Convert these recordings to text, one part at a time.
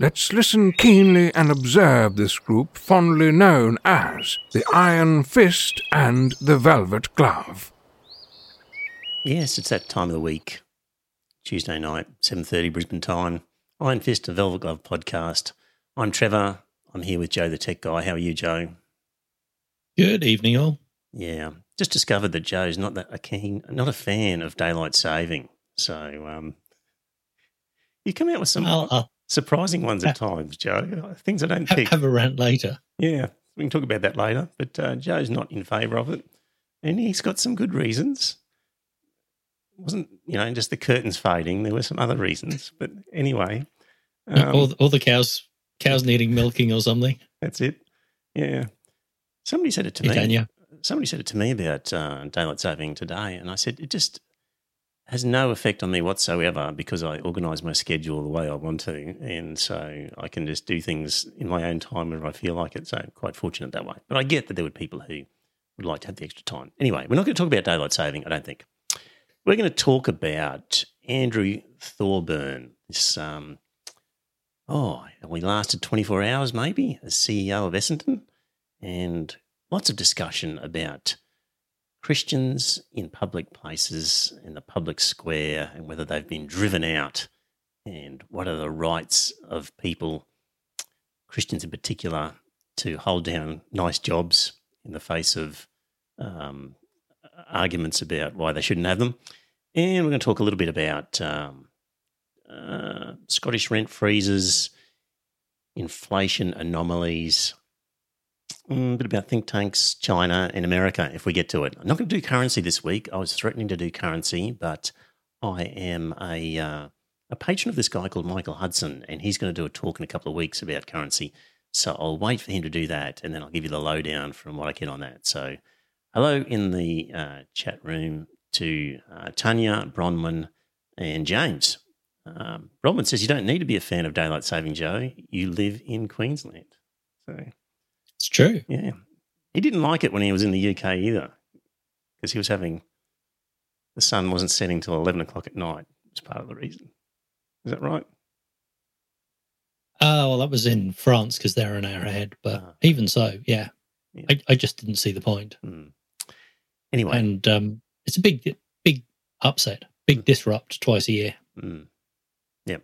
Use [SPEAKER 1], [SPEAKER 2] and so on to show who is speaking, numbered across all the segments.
[SPEAKER 1] Let's listen keenly and observe this group fondly known as the Iron Fist and the Velvet Glove.
[SPEAKER 2] Yes, it's that time of the week. Tuesday night, 7.30 Brisbane time. Iron Fist and Velvet Glove podcast. I'm Trevor. I'm here with Joe the Tech Guy. How are you, Joe?
[SPEAKER 3] Good evening, all.
[SPEAKER 2] Yeah, just discovered that Joe's not that a keen, not a fan of daylight saving. So um, you come out with some
[SPEAKER 3] I'll, I'll
[SPEAKER 2] surprising ones at times, Joe. Things I don't
[SPEAKER 3] ha-
[SPEAKER 2] think.
[SPEAKER 3] have a rant later.
[SPEAKER 2] Yeah, we can talk about that later. But uh, Joe's not in favour of it, and he's got some good reasons. It wasn't you know just the curtains fading? There were some other reasons, but anyway, um,
[SPEAKER 3] or, or the cows cows needing milking or something.
[SPEAKER 2] that's it. Yeah, somebody said it to me. Somebody said it to me about uh, daylight saving today, and I said it just has no effect on me whatsoever because I organise my schedule the way I want to, and so I can just do things in my own time whenever I feel like it. So I'm quite fortunate that way. But I get that there were people who would like to have the extra time. Anyway, we're not going to talk about daylight saving. I don't think we're going to talk about Andrew Thorburn. This um, oh, we lasted 24 hours maybe as CEO of Essendon, and lots of discussion about Christians in public places in the public square and whether they've been driven out and what are the rights of people, Christians in particular, to hold down nice jobs in the face of um, arguments about why they shouldn't have them. And we're going to talk a little bit about um, uh, Scottish rent freezes, inflation anomalies, Mm, a bit about think tanks, China, and America if we get to it. I'm not going to do currency this week. I was threatening to do currency, but I am a, uh, a patron of this guy called Michael Hudson, and he's going to do a talk in a couple of weeks about currency. So I'll wait for him to do that, and then I'll give you the lowdown from what I get on that. So, hello in the uh, chat room to uh, Tanya, Bronwyn, and James. Um, Bronwyn says you don't need to be a fan of daylight saving, Joe. You live in Queensland. So
[SPEAKER 3] It's true.
[SPEAKER 2] yeah. He didn't like it when he was in the UK either because he was having the sun wasn't setting till 11 o'clock at night. was part of the reason. Is that right?
[SPEAKER 3] Oh, well, that was in France because they're an hour ahead. But
[SPEAKER 2] Ah.
[SPEAKER 3] even so, yeah,
[SPEAKER 2] Yeah.
[SPEAKER 3] I, I just didn't see the point.
[SPEAKER 2] Hmm. Anyway,
[SPEAKER 3] And um, it's a big, big upset, big disrupt twice a year.
[SPEAKER 2] Mm. Yep.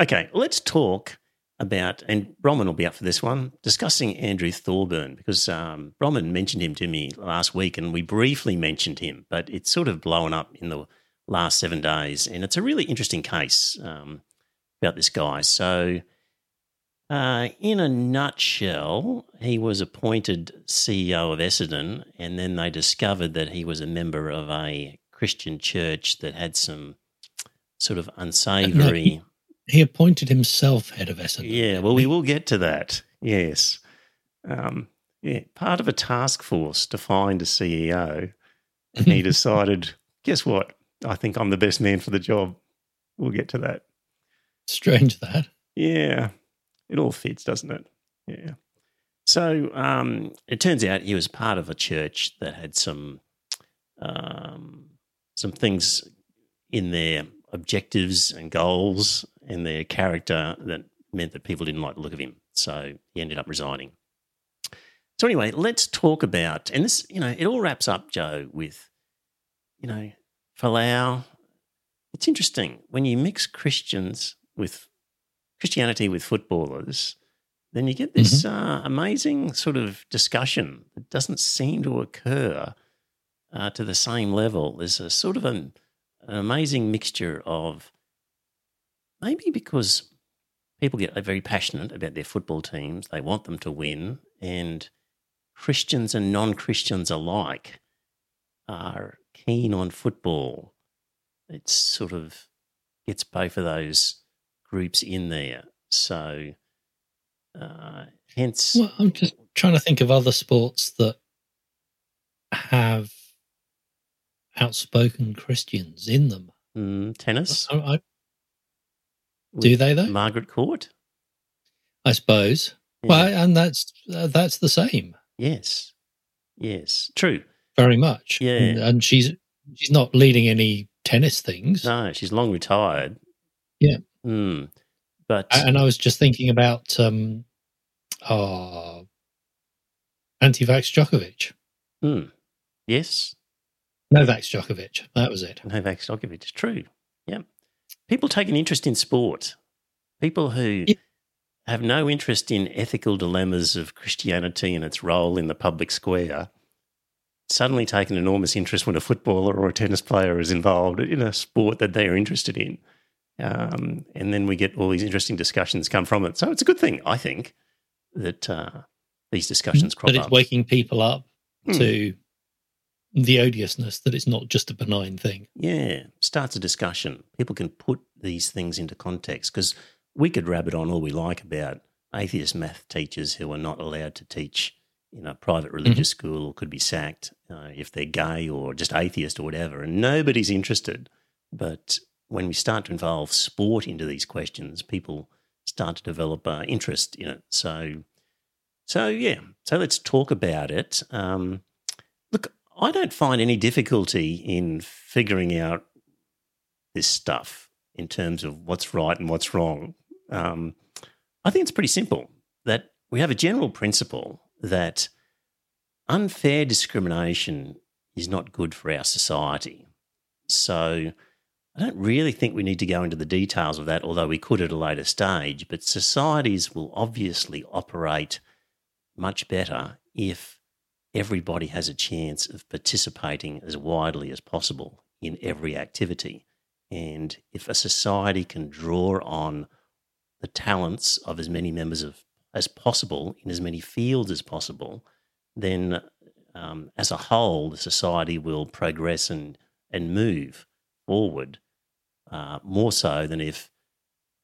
[SPEAKER 2] Okay, let's talk about, and Bronwyn will be up for this one, discussing Andrew Thorburn, because um, Bronwyn mentioned him to me last week and we briefly mentioned him, but it's sort of blown up in the last seven days. And it's a really interesting case um, about this guy. So, uh, in a nutshell, he was appointed CEO of Essendon, and then they discovered that he was a member of a Christian church that had some sort of unsavory.
[SPEAKER 3] He appointed himself head of Essendon.
[SPEAKER 2] Yeah, well, we will get to that. Yes. Um, yeah, part of a task force to find a CEO, and he decided, guess what? I think I'm the best man for the job. We'll get to that.
[SPEAKER 3] Strange that.
[SPEAKER 2] Yeah, it all fits, doesn't it? Yeah. So um, it turns out he was part of a church that had some um, some things in their objectives and goals and their character that meant that people didn't like the look of him. So he ended up resigning. So anyway, let's talk about and this, you know, it all wraps up, Joe, with you know, Folau. It's interesting when you mix Christians with Christianity with footballers, then you get this uh, amazing sort of discussion that doesn't seem to occur uh, to the same level. There's a sort of an, an amazing mixture of maybe because people get very passionate about their football teams, they want them to win, and Christians and non Christians alike are keen on football. It sort of gets both of those groups in there. So Uh, hence,
[SPEAKER 3] Well, I'm just trying to think of other sports that have outspoken Christians in them.
[SPEAKER 2] mm, tennis.
[SPEAKER 3] I, I, do they though?
[SPEAKER 2] Margaret Court.
[SPEAKER 3] I suppose.
[SPEAKER 2] Yeah.
[SPEAKER 3] Well, and that's uh, that's the same,
[SPEAKER 2] yes, yes, true.
[SPEAKER 3] very much.
[SPEAKER 2] Yeah.
[SPEAKER 3] and, and she's she's not leading any tennis things.
[SPEAKER 2] No, she's long retired.
[SPEAKER 3] Yeah.
[SPEAKER 2] Mm. But
[SPEAKER 3] And I was just thinking about um, oh, Anti-Vax Djokovic,
[SPEAKER 2] mm, yes,
[SPEAKER 3] Novak Djokovic. That was it.
[SPEAKER 2] Novak Djokovic. It's true. Yeah. People take an interest in sport. People who
[SPEAKER 3] Yeah.
[SPEAKER 2] have no interest in ethical dilemmas of Christianity and its role in the public square suddenly take an enormous interest when a footballer or a tennis player is involved in a sport that they are interested in. Um, and then we get all these interesting discussions come from it. So it's a good thing, I think, that uh, these discussions crop up.
[SPEAKER 3] But it's
[SPEAKER 2] up.
[SPEAKER 3] waking people up
[SPEAKER 2] Hmm.
[SPEAKER 3] to the odiousness that it's not just a benign thing.
[SPEAKER 2] Yeah, starts a discussion. People can put these things into context because we could rabbit on all we like about atheist math teachers who are not allowed to teach in a private religious school or could be sacked uh, if they're gay or just atheist or whatever, and nobody's interested. But when we start to involve sport into these questions, people start to develop uh, interest in it. So, so yeah, so let's talk about it. Um, I don't find any difficulty in figuring out this stuff in terms of what's right and what's wrong. Um, I think it's pretty simple that we have a general principle that unfair discrimination is not good for our society. So I don't really think we need to go into the details of that, although we could at a later stage. But societies will obviously operate much better if everybody has a chance of participating as widely as possible in every activity. And if a society can draw on the talents of as many members of as possible in as many fields as possible, then um, as a whole, the society will progress and, and move forward uh, more so than if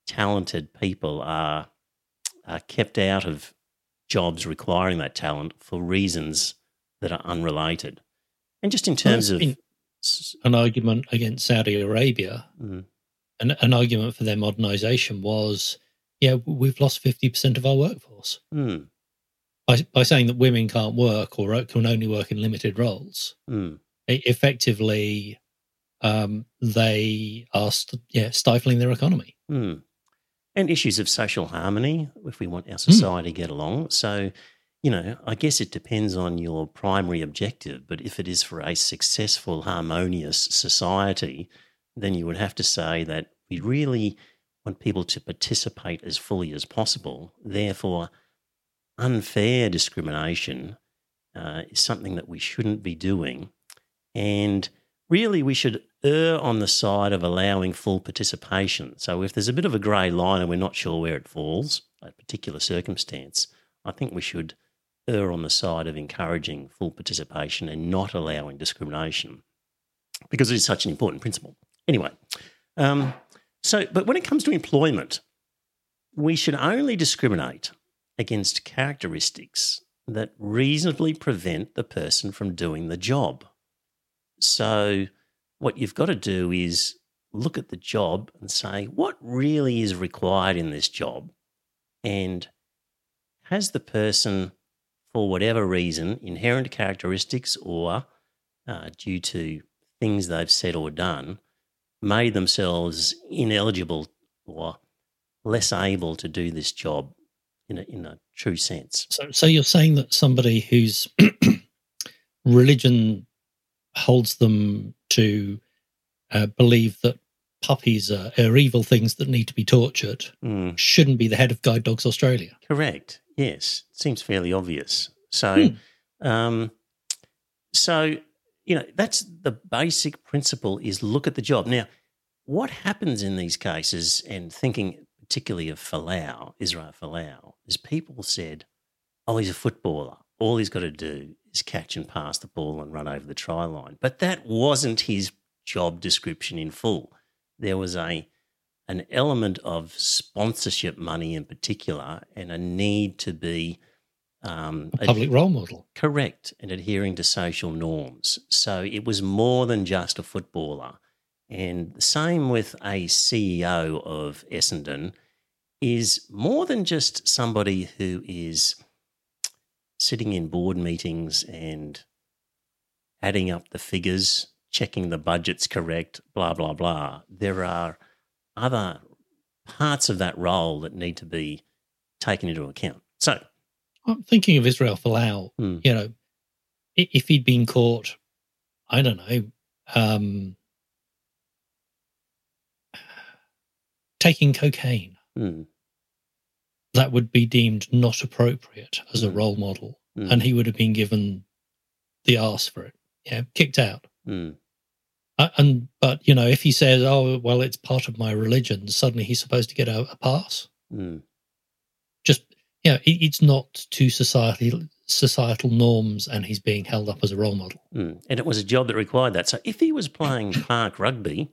[SPEAKER 2] talented people are, are kept out of jobs requiring that talent for reasons that are unrelated. And just in terms
[SPEAKER 3] Well,
[SPEAKER 2] of,
[SPEAKER 3] An argument against Saudi Arabia,
[SPEAKER 2] mm,
[SPEAKER 3] an, an argument for their modernization was, yeah, we've lost 50% of our workforce.
[SPEAKER 2] mm,
[SPEAKER 3] By, by saying that women can't work or can only work in limited roles,
[SPEAKER 2] mm,
[SPEAKER 3] effectively, um, they are st- yeah, stifling their economy.
[SPEAKER 2] mm. and issues of social harmony if we want our society to get along. So, you know, I guess it depends on your primary objective, but if it is for a successful, harmonious society, then you would have to say that we really want people to participate as fully as possible. Therefore, unfair discrimination uh, is something that we shouldn't be doing. And really, we should err on the side of allowing full participation. So, if there's a bit of a grey line and we're not sure where it falls, a particular circumstance, I think we should err on the side of encouraging full participation and not allowing discrimination because it is such an important principle. Anyway, um, so, but when it comes to employment, we should only discriminate against characteristics that reasonably prevent the person from doing the job. So, what you've got to do is look at the job and say, what really is required in this job? And has the person, for whatever reason, inherent characteristics or uh, due to things they've said or done, made themselves ineligible or less able to do this job in a, in a true sense?
[SPEAKER 3] So, so you're saying that somebody whose religion holds them to uh, believe that puppies are, are evil things that need to be tortured
[SPEAKER 2] Mm.
[SPEAKER 3] shouldn't be the head of Guide Dogs Australia.
[SPEAKER 2] Correct. Yes, seems fairly obvious. So, um, so you know that's the basic principle: is look at the job. Now, what happens in these cases, and thinking particularly of Folau, Israel Folau, is people said, "Oh, he's a footballer. All he's got to do is catch and pass the ball and run over the try line." But that wasn't his job description in full. There was a an element of sponsorship money in particular and a need to be um,
[SPEAKER 3] a public role model.
[SPEAKER 2] Correct, and adhering to social norms. So it was more than just a footballer. And the same with a CEO of Essendon is more than just somebody who is sitting in board meetings and adding up the figures, checking the budget's correct, blah, blah, blah. There are other parts of that role that need to be taken into account. So,
[SPEAKER 3] I'm thinking of Israel Folau. Hmm. You know, if he'd been caught, I don't know, um, taking cocaine,
[SPEAKER 2] hmm.
[SPEAKER 3] that would be deemed not appropriate as a hmm. role model, hmm. and he would have been given the arse for it. Yeah, kicked out. Uh, and but you know, if he says, "Oh, well, it's part of my religion," suddenly he's supposed to get a, a pass. Just yeah, it, it's not to society societal norms, and he's being held up as a role model.
[SPEAKER 2] Mm. And it was a job that required that. So if he was playing park rugby,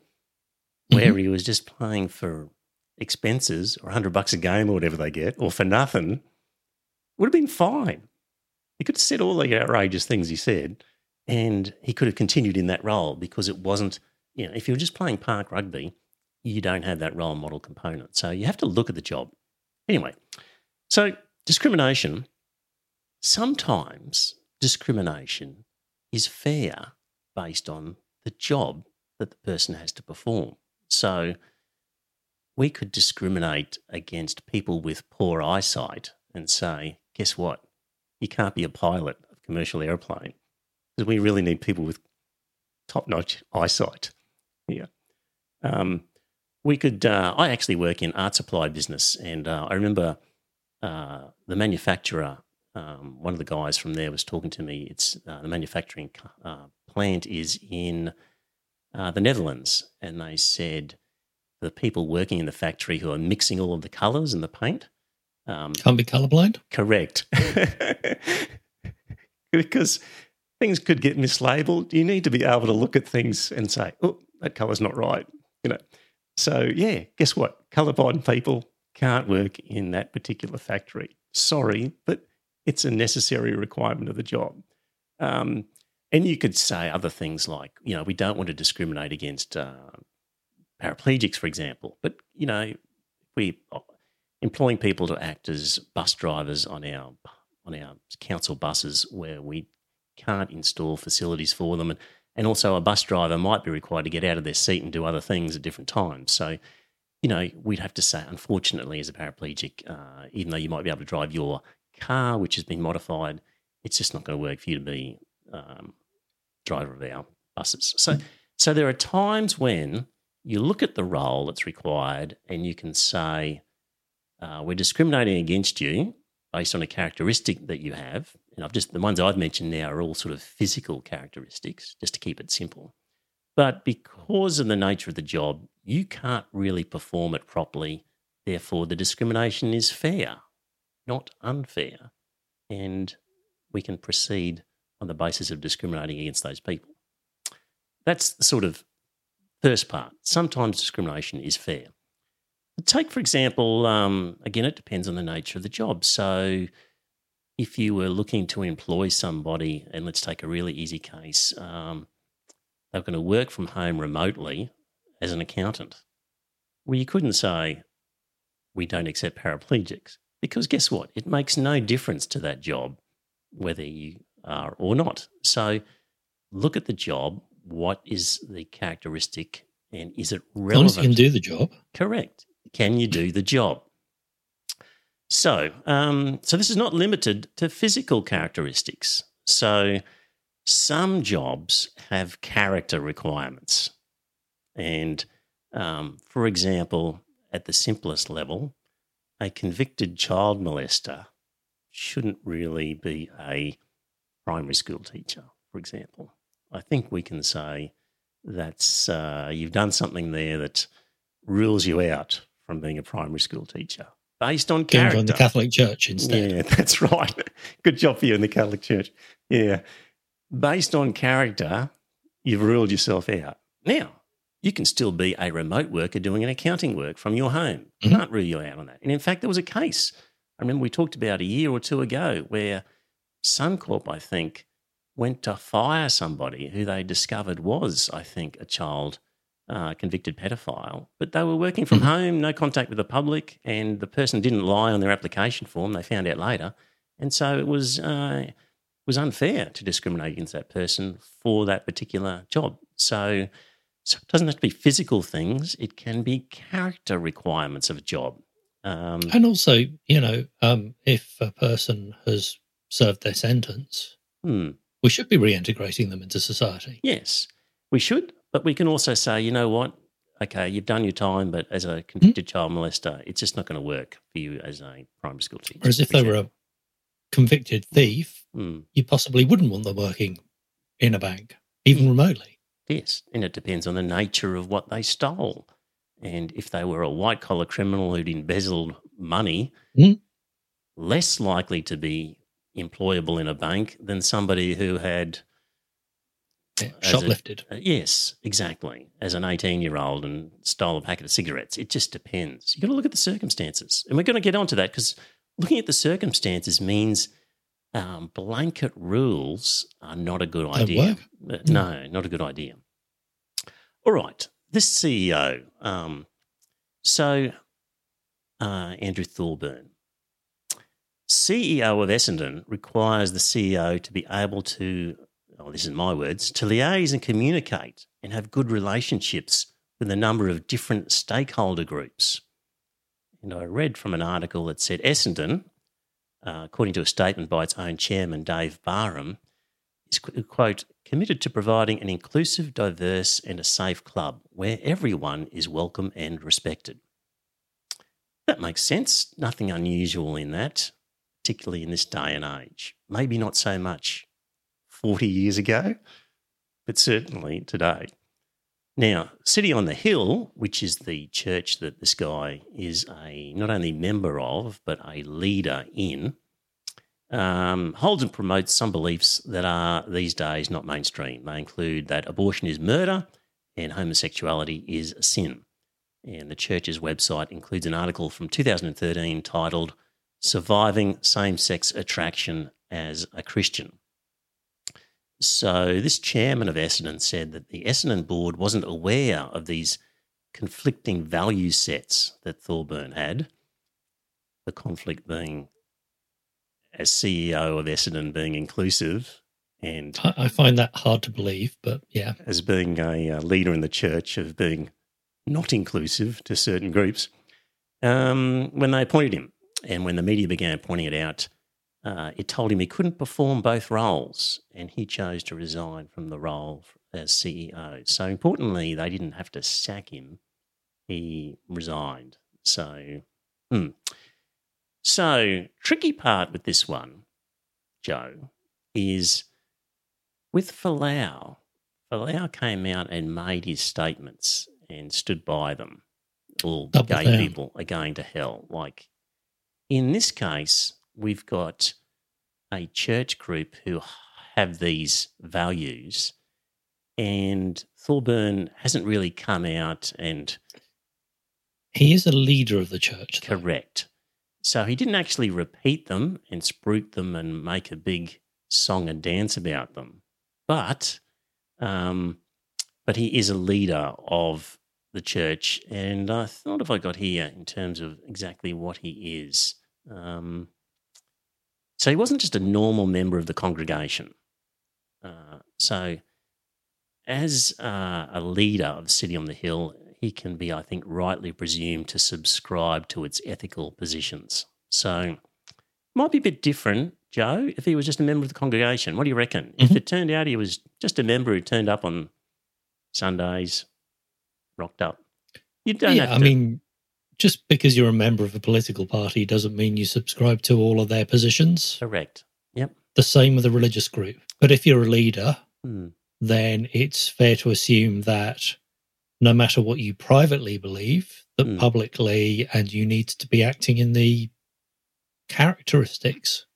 [SPEAKER 2] where mm-hmm. he was just playing for expenses or hundred bucks a game or whatever they get, or for nothing, would have been fine. He could have said all the outrageous things he said, and he could have continued in that role because it wasn't, you know, if you're just playing park rugby, you don't have that role model component. So you have to look at the job. Anyway, so discrimination, sometimes discrimination is fair based on the job that the person has to perform. So we could discriminate against people with poor eyesight and say, guess what? You can't be a pilot of commercial airplane because we really need people with top notch eyesight here. Um, we could, uh, I actually work in art supply business, and uh, I remember uh, the manufacturer, um, one of the guys from there was talking to me. It's uh, the manufacturing uh, plant is in uh, the Netherlands, and they said the people working in the factory who are mixing all of the colours and the paint
[SPEAKER 3] um, can't be colorblind.
[SPEAKER 2] Correct, because things could get mislabeled. You need to be able to look at things and say, "Oh, that colour's not right," you know. So yeah, guess what? Colorblind people can't work in that particular factory. Sorry, but it's a necessary requirement of the job. Um, and you could say other things like, you know, we don't want to discriminate against uh, paraplegics, for example. But, you know, we uh, employing people to act as bus drivers on our on our council buses where we can't install facilities for them and and also a bus driver might be required to get out of their seat and do other things at different times. So you know, we'd have to say, unfortunately, as a paraplegic, uh, even though you might be able to drive your car, which has been modified, it's just not going to work for you to be um, driver of our buses. So, so there are times when you look at the role that's required and you can say, uh, we're discriminating against you based on a characteristic that you have. And I've just, the ones I've mentioned now are all sort of physical characteristics, just to keep it simple. But because of the nature of the job, you can't really perform it properly. Therefore, the discrimination is fair, not unfair. And we can proceed on the basis of discriminating against those people. That's the sort of first part. Sometimes discrimination is fair. Take, for example, um, again, it depends on the nature of the job. So, if you were looking to employ somebody, and let's take a really easy case, um, they're going to work from home remotely as an accountant. Well, you couldn't say, we don't accept paraplegics, because guess what? It makes no difference to that job whether you are or not. So look at the job. What is the characteristic and is it relevant? As long as
[SPEAKER 3] you can do the job.
[SPEAKER 2] Correct. Can you do the job? So, um, so this is not limited to physical characteristics. So, some jobs have character requirements. And um, for example, at the simplest level, a convicted child molester shouldn't really be a primary school teacher, for example. I think we can say that's uh, you've done something there that rules you out from being a primary school teacher based on character.
[SPEAKER 3] Join the Catholic Church instead.
[SPEAKER 2] Yeah, that's right. Good job for you in the Catholic Church. Yeah, based on character, you've ruled yourself out. Now, you can still be a remote worker doing an accounting work from your home. Mm-hmm. Can't rule you out on that. And in fact, there was a case I remember we talked about a year or two ago where Suncorp, I think, went to fire somebody who they discovered was, I think, a child uh, convicted pedophile. But they were working from mm-hmm. home, no contact with the public, and the person didn't lie on their application form. They found out later, and so it was uh, was unfair to discriminate against that person for that particular job. So, so it doesn't have to be physical things; it can be character requirements of a job.
[SPEAKER 3] Um, and also, you know, um, if a person has served their sentence, hmm. we should be reintegrating them into society.
[SPEAKER 2] Yes, we should. But we can also say, you know what? Okay, you've done your time, but as a convicted mm-hmm. child molester, it's just not going to work for you as a primary school teacher.
[SPEAKER 3] Whereas if they were a convicted thief, mm. you possibly wouldn't want them working in a bank, even remotely.
[SPEAKER 2] Yes, and it depends on the nature of what they stole. And if they were a white collar criminal who'd embezzled money, mm. less likely to be employable in a bank than somebody who had
[SPEAKER 3] shoplifted.
[SPEAKER 2] A, uh, yes, exactly. As an 18 year old and stole a packet of cigarettes. It just depends. You've got to look at the circumstances. And we're going to get onto that because looking at the circumstances means um, blanket rules are not a good idea. Uh, no, not a good idea. All right. This CEO, um, so uh, Andrew Thorburn, CEO of Essendon requires the CEO to be able to oh, this is my words, to liaise and communicate and have good relationships with a number of different stakeholder groups. And I read from an article that said Essendon, uh, according to a statement by its own chairman, Dave Barham, is, quote, committed to providing an inclusive, diverse, and a safe club where everyone is welcome and respected. That makes sense. Nothing unusual in that, particularly in this day and age. Maybe not so much 40 years ago, but certainly today. Now, City on the Hill, which is the church that this guy is a not only member of, but a leader in, um, holds and promotes some beliefs that are these days not mainstream. They include that abortion is murder and homosexuality is a sin. And the church's website includes an article from 2013 titled Surviving Same Sex Attraction as a Christian. So this chairman of Essendon said that the Essendon board wasn't aware of these conflicting value sets that Thorburn had. The conflict being, as CEO of Essendon, being inclusive, and
[SPEAKER 3] I find that hard to believe, but yeah,
[SPEAKER 2] as being a uh, leader in the church of being not inclusive to certain groups. Um, when they appointed him, and when the media began pointing it out, uh, it told him he couldn't perform both roles, and he chose to resign from the role as CEO. So, importantly, they didn't have to sack him; he resigned. So, hmm. so tricky part with this one, Joe, is with Folau. Folau came out and made his statements and stood by them. All gay people are going to hell. Like in this case, we've got a church group who have these values, and Thorburn hasn't really come out and.
[SPEAKER 3] He is a leader of the church.
[SPEAKER 2] Though. Correct. So he didn't actually repeat them and spruik them and make a big song and dance about them, but um, but he is a leader of the church, and I thought if I got here in terms of exactly what he is. Um, so he wasn't just a normal member of the congregation. Uh, so, as uh, a leader of City on the Hill, he can be, I think, rightly presumed to subscribe to its ethical positions. So, might be a bit different, Joe, if he was just a member of the congregation. What do you reckon? Mm-hmm. If it turned out he was just a member who turned up on Sundays, rocked up,
[SPEAKER 3] you don't yeah, have to. I mean, just because you're a member of a political party doesn't mean you subscribe to all of their positions.
[SPEAKER 2] Correct. Yep.
[SPEAKER 3] The same with a religious group. But if you're a leader, hmm. then it's fair to assume that no matter what you privately believe, that hmm. publicly and you need to be acting in the characteristics.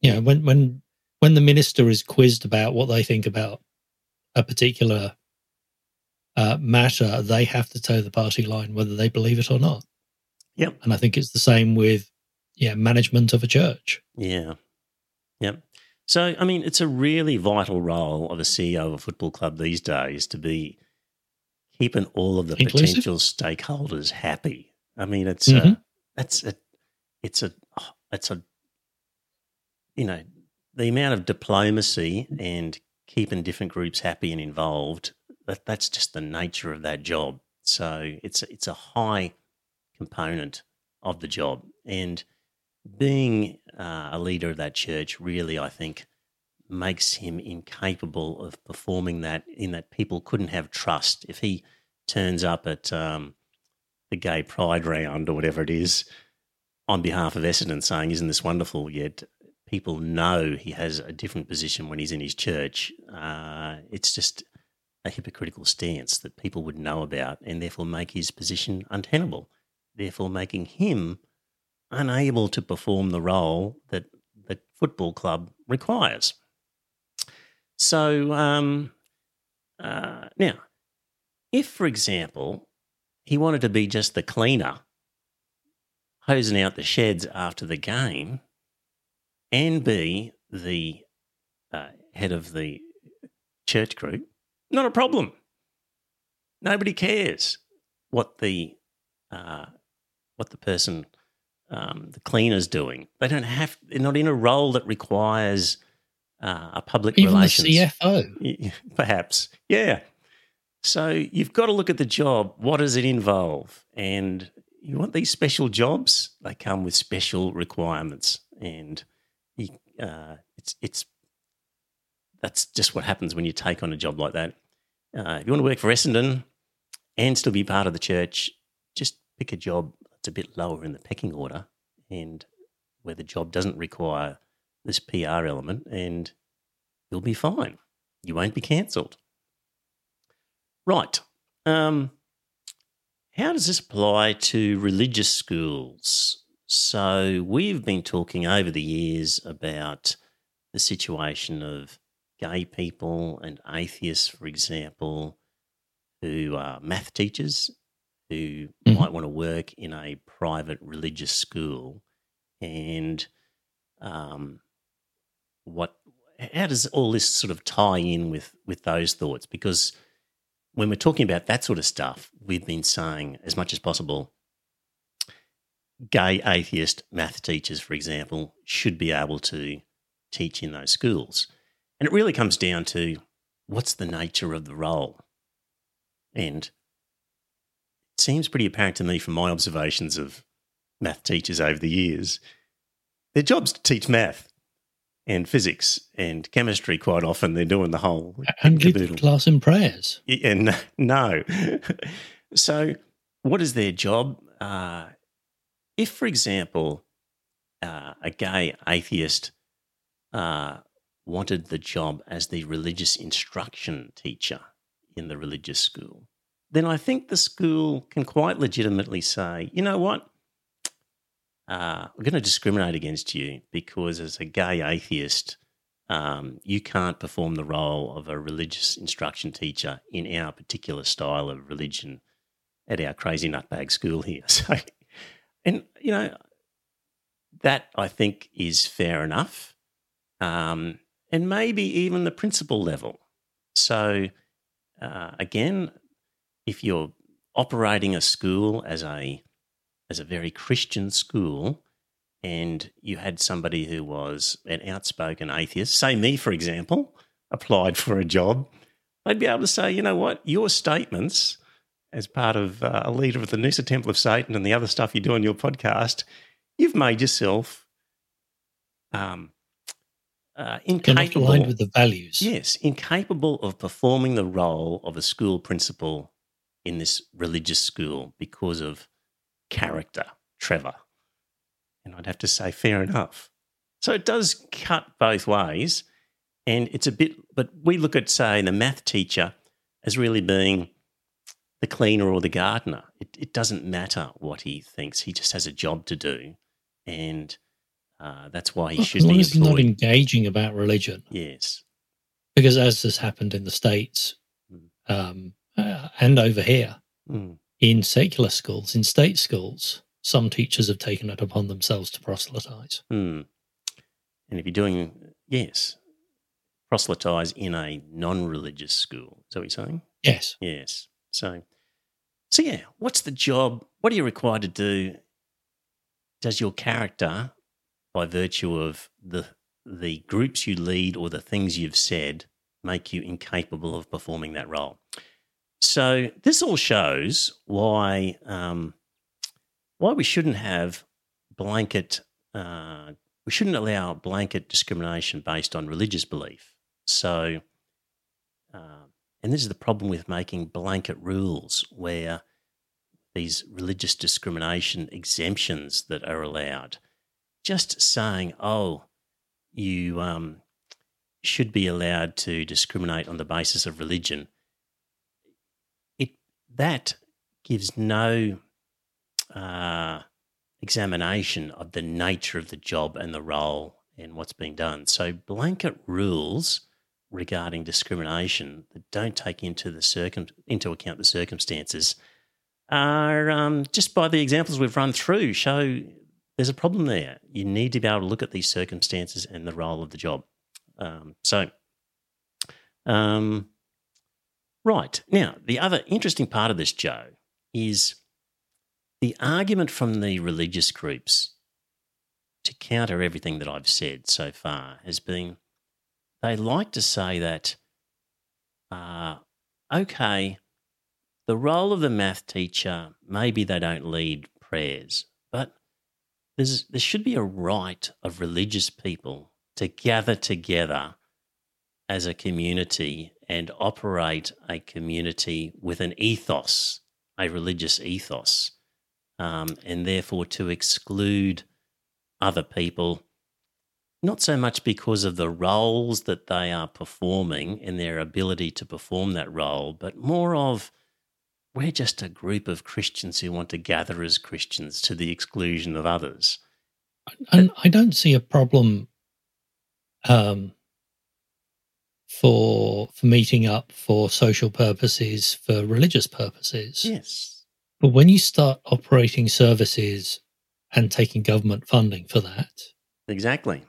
[SPEAKER 3] You know, when when when the minister is quizzed about what they think about a particular uh, matter, they have to toe the party line whether they believe it or not.
[SPEAKER 2] Yep.
[SPEAKER 3] And I think it's the same with yeah management of a church.
[SPEAKER 2] Yeah. Yep. So I mean, it's a really vital role of a CEO of a football club these days to be keeping all of the Inclusive? potential stakeholders happy. I mean, it's mm-hmm. a, that's a, it's a, it's a, you know, the amount of diplomacy and keeping different groups happy and involved. That that's just the nature of that job. So it's it's a high component of the job, and being uh, a leader of that church really, I think, makes him incapable of performing that. In that people couldn't have trust if he turns up at um, the gay pride round or whatever it is on behalf of Essendon, saying, "Isn't this wonderful?" Yet people know he has a different position when he's in his church. Uh, it's just a hypocritical stance that people would know about and therefore make his position untenable, therefore making him unable to perform the role that the football club requires. So um, uh, now, if, for example, he wanted to be just the cleaner, hosing out the sheds after the game, and be the uh, head of the church group, not a problem. Nobody cares what the uh, what the person, um, the cleaner's doing. They don't have. They're not in a role that requires uh, a public
[SPEAKER 3] Even
[SPEAKER 2] relations.
[SPEAKER 3] The CFO,
[SPEAKER 2] perhaps. Yeah. So you've got to look at the job. What does it involve? And you want these special jobs? They come with special requirements, and uh, it's it's that's just what happens when you take on a job like that. Uh, if you want to work for Essendon and still be part of the church, just pick a job that's a bit lower in the pecking order and where the job doesn't require this PR element, and you'll be fine. You won't be cancelled. Right. Um, how does this apply to religious schools? So, we've been talking over the years about the situation of gay people and atheists, for example, who are math teachers who mm-hmm. might want to work in a private religious school. And um, what, how does all this sort of tie in with, with those thoughts? Because when we're talking about that sort of stuff, we've been saying as much as possible gay atheist math teachers, for example, should be able to teach in those schools. And it really comes down to what's the nature of the role. And it seems pretty apparent to me from my observations of math teachers over the years, their job's to teach math and physics and chemistry quite often. They're doing the whole
[SPEAKER 3] and lead the class in prayers.
[SPEAKER 2] And no. so, what is their job? Uh, if, for example, uh, a gay atheist uh, wanted the job as the religious instruction teacher in the religious school, then I think the school can quite legitimately say, you know what? Uh, we're going to discriminate against you because, as a gay atheist, um, you can't perform the role of a religious instruction teacher in our particular style of religion at our crazy nutbag school here. So and, you know, that I think is fair enough. Um, and maybe even the principal level. So, uh, again, if you're operating a school as a as a very Christian school, and you had somebody who was an outspoken atheist, say me, for example, applied for a job, they'd be able to say, you know what, your statements as part of uh, a leader of the Noosa Temple of Satan and the other stuff you do on your podcast, you've made yourself um, uh, incapable.
[SPEAKER 3] aligned with the values.
[SPEAKER 2] Yes, incapable of performing the role of a school principal in this religious school because of character, Trevor. And I'd have to say, fair enough. So it does cut both ways. And it's a bit, but we look at, say, the math teacher as really being the cleaner or the gardener. It, it doesn't matter what he thinks. He just has a job to do, and uh, that's why he well, should be employed.
[SPEAKER 3] not engaging about religion.
[SPEAKER 2] Yes,
[SPEAKER 3] because as has happened in the states, hmm. um, uh, and over here
[SPEAKER 2] Mm.
[SPEAKER 3] in secular schools, in state schools, some teachers have taken it upon themselves to proselytize.
[SPEAKER 2] Mm. And if you're doing, yes, proselytize in a non religious school. Is that what you're saying?
[SPEAKER 3] Yes.
[SPEAKER 2] Yes. So, so yeah, what's the job? What are you required to do? Does your character, by virtue of the the groups you lead or the things you've said, make you incapable of performing that role? So this all shows why um, why we shouldn't have blanket uh, we shouldn't allow blanket discrimination based on religious belief. So, uh, and this is the problem with making blanket rules where these religious discrimination exemptions that are allowed. Just saying, oh, you um, should be allowed to discriminate on the basis of religion it that gives no uh, examination of the nature of the job and the role and what's being done. So blanket rules regarding discrimination that don't take into the circum into account the circumstances are um, just by the examples we've run through show there's a problem there. You need to be able to look at these circumstances and the role of the job. Um, so, um, Right. Now, the other interesting part of this, Joe, is the argument from the religious groups to counter everything that I've said so far has been they like to say that, uh, okay, the role of the math teacher, maybe they don't lead prayers, there's, there should be a right of religious people to gather together as a community and operate a community with an ethos, a religious ethos, um, and therefore to exclude other people, not so much because of the roles that they are performing and their ability to perform that role, but more of we're just a group of Christians who want to gather as Christians to the exclusion of others.
[SPEAKER 3] And I don't see a problem um, for for meeting up for social purposes, for religious purposes.
[SPEAKER 2] Yes.
[SPEAKER 3] But when you start operating services and taking government funding for that,
[SPEAKER 2] exactly.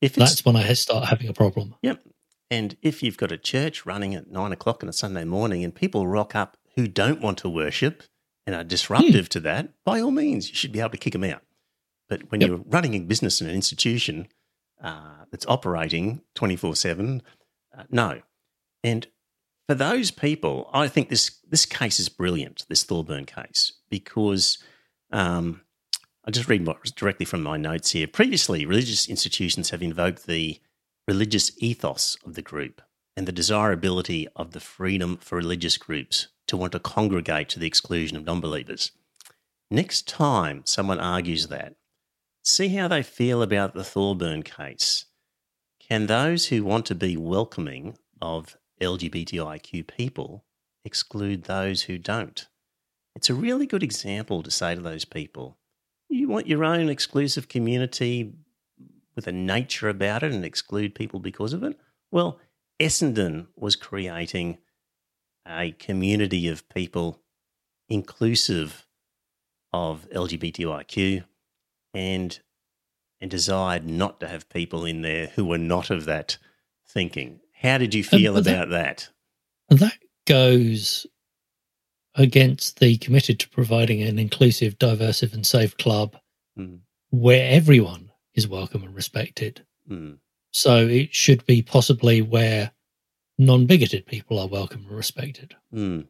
[SPEAKER 2] If
[SPEAKER 3] that's when I start having a problem.
[SPEAKER 2] Yep. And if you've got a church running at nine o'clock on a Sunday morning and people rock up who don't want to worship and are disruptive hmm. to that, by all means, you should be able to kick them out. But when yep. you're running a business in an institution uh, that's operating 24 7. Uh, no. And for those people, I think this, this case is brilliant, this Thorburn case, because um, I'll just read directly from my notes here. Previously, religious institutions have invoked the religious ethos of the group and the desirability of the freedom for religious groups to want to congregate to the exclusion of non believers. Next time someone argues that, See how they feel about the Thorburn case. Can those who want to be welcoming of LGBTIQ people exclude those who don't? It's a really good example to say to those people you want your own exclusive community with a nature about it and exclude people because of it? Well, Essendon was creating a community of people inclusive of LGBTIQ and and desired not to have people in there who were not of that thinking. How did you feel about that,
[SPEAKER 3] that? That goes against the committed to providing an inclusive, diverse, and safe club mm. where everyone is welcome and respected. Mm. So it should be possibly where non bigoted people are welcome and respected.
[SPEAKER 2] Mm.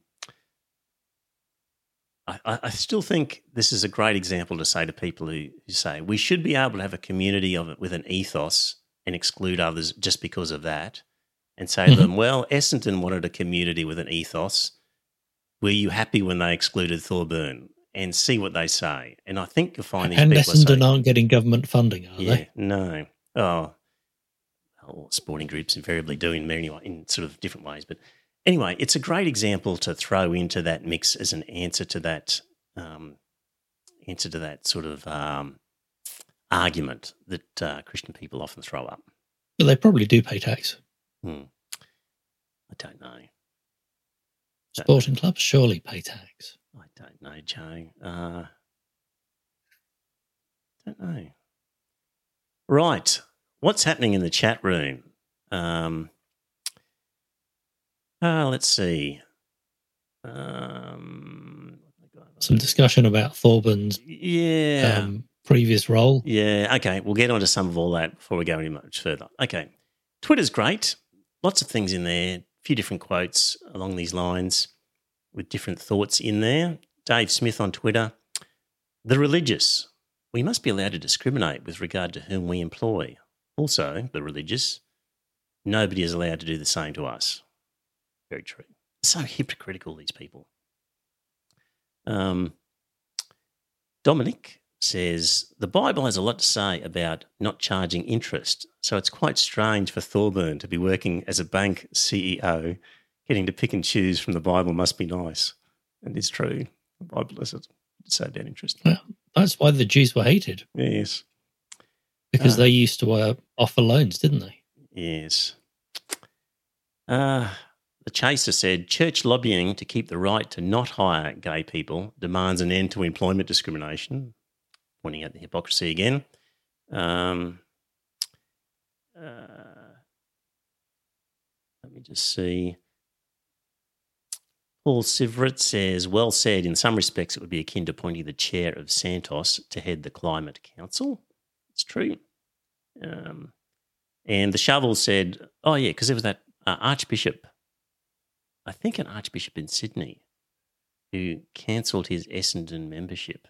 [SPEAKER 2] I, I, still think this is a great example to say to people who, who say we should be able to have a community of it with an ethos and exclude others just because of that, and say mm-hmm. to them, well, Essendon wanted a community with an ethos. Were you happy when they excluded Thorburn? And see what they say. And I think you'll find these
[SPEAKER 3] and
[SPEAKER 2] people
[SPEAKER 3] Essendon aren't getting government funding, are
[SPEAKER 2] yeah,
[SPEAKER 3] they?
[SPEAKER 2] No. Oh, sporting groups invariably do in many in sort of different ways, but anyway, it's a great example to throw into that mix as an answer to that um, answer to that sort of um, argument that uh, Christian people often throw up.
[SPEAKER 3] But they probably do pay tax.
[SPEAKER 2] Hmm. I don't know.
[SPEAKER 3] Sporting clubs surely pay tax.
[SPEAKER 2] I don't know, Joe. Uh, don't know. Right. What's happening in the chat room? Um, uh, let's see. Um,
[SPEAKER 3] Some discussion about Thorburns'
[SPEAKER 2] yeah.
[SPEAKER 3] um, previous role.
[SPEAKER 2] Yeah. Okay. We'll get on to some of all that before we go any much further. Okay. Twitter's great. Lots of things in there. A few different quotes along these lines with different thoughts in there. Dave Smith on Twitter. The religious. We must be allowed to discriminate with regard to whom we employ. Also, the religious. Nobody is allowed to do the same to us. Very true. So hypocritical, these people. Um, Dominic says the Bible has a lot to say about not charging interest, so it's quite strange for Thorburn to be working as a bank CEO. Getting to pick and choose from the Bible must be nice. And it's true. The Bible has to say about interest.
[SPEAKER 3] Well, that's why the Jews were hated.
[SPEAKER 2] Yes.
[SPEAKER 3] Because
[SPEAKER 2] Ah.
[SPEAKER 3] they used to uh, offer loans, didn't they?
[SPEAKER 2] Yes. Uh, the chaser said church lobbying to keep the right to not hire gay people demands an end to employment discrimination, pointing out the hypocrisy again. Um, uh, let me just see. Paul Sivert says, well said. In some respects, it would be akin to appointing the chair of Santos to head the Climate Council. It's true. Um, and the shovel said, oh, yeah, because there was that uh, archbishop, I think an archbishop in Sydney, who cancelled his Essendon membership.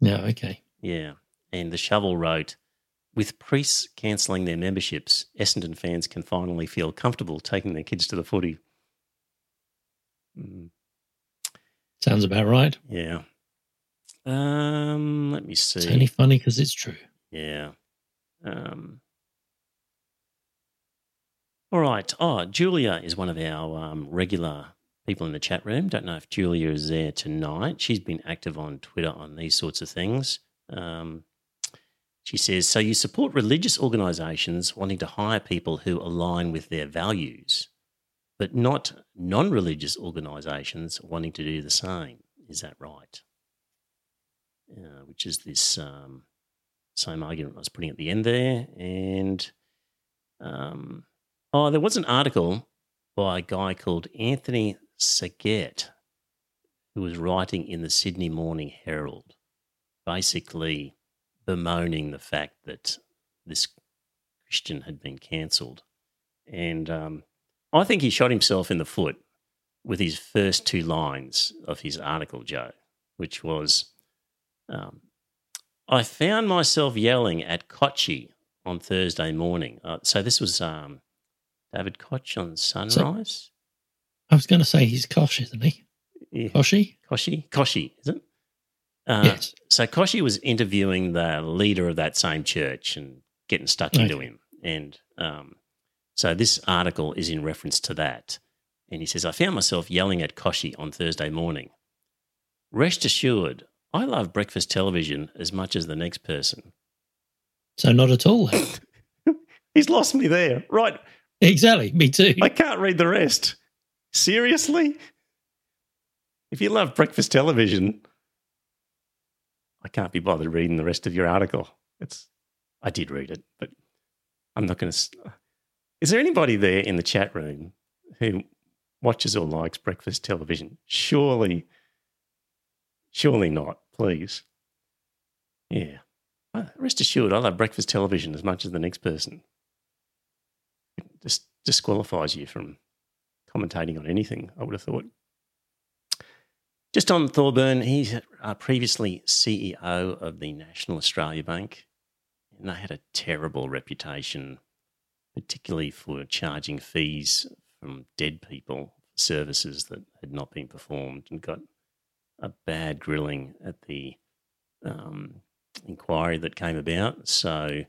[SPEAKER 3] Yeah, okay.
[SPEAKER 2] Yeah. And the shovel wrote, with priests cancelling their memberships, Essendon fans can finally feel comfortable taking their kids to the footy. Mm,
[SPEAKER 3] Sounds about right.
[SPEAKER 2] yeah. Um, let me see.
[SPEAKER 3] It's only funny because it's true.
[SPEAKER 2] Yeah. Um, all right. Oh, Julia is one of our um, regular people in the chat room. Don't know if Julia is there tonight. She's been active on Twitter on these sorts of things. Um, she says, So you support religious organizations wanting to hire people who align with their values, but not non religious organizations wanting to do the same. Is that right? Uh, which is this um, same argument I was putting at the end there. And um, oh, there was an article by a guy called Anthony Segaert who was writing in the Sydney Morning Herald, basically bemoaning the fact that this Christian had been cancelled. And um, I think he shot himself in the foot with his first two lines of his article, Joe, which was um, I found myself yelling at Kochi on Thursday morning. Uh, so this was um, David Koch on Sunrise.
[SPEAKER 3] I was going to say he's Kosh, isn't he?
[SPEAKER 2] yeah.
[SPEAKER 3] Koshi?
[SPEAKER 2] Koshi? Koshi, is it? Uh,
[SPEAKER 3] yes.
[SPEAKER 2] So Koshi was interviewing the leader of that same church and getting stuck into him. And um, so this article is in reference to that. And he says, I found myself yelling at Koshi on Thursday morning. Rest assured, I love breakfast television as much as the next person.
[SPEAKER 3] So not at all.
[SPEAKER 2] He's lost me there. Right.
[SPEAKER 3] exactly. Me too.
[SPEAKER 2] I can't read the rest. Seriously? If you love breakfast television, I can't be bothered reading the rest of your article. It's I did read it, but I'm not going to. Is there anybody there in the chat room who watches or likes breakfast television? Surely, surely not. Please. Yeah. Rest assured, I love breakfast television as much as the next person. It just disqualifies you from commentating on anything, I would have thought. Just on Thorburn, he's uh, previously CEO of the National Australia Bank, and they had a terrible reputation, particularly for charging fees from dead people for services that had not been performed, and got a bad grilling at the um, inquiry that came about. So,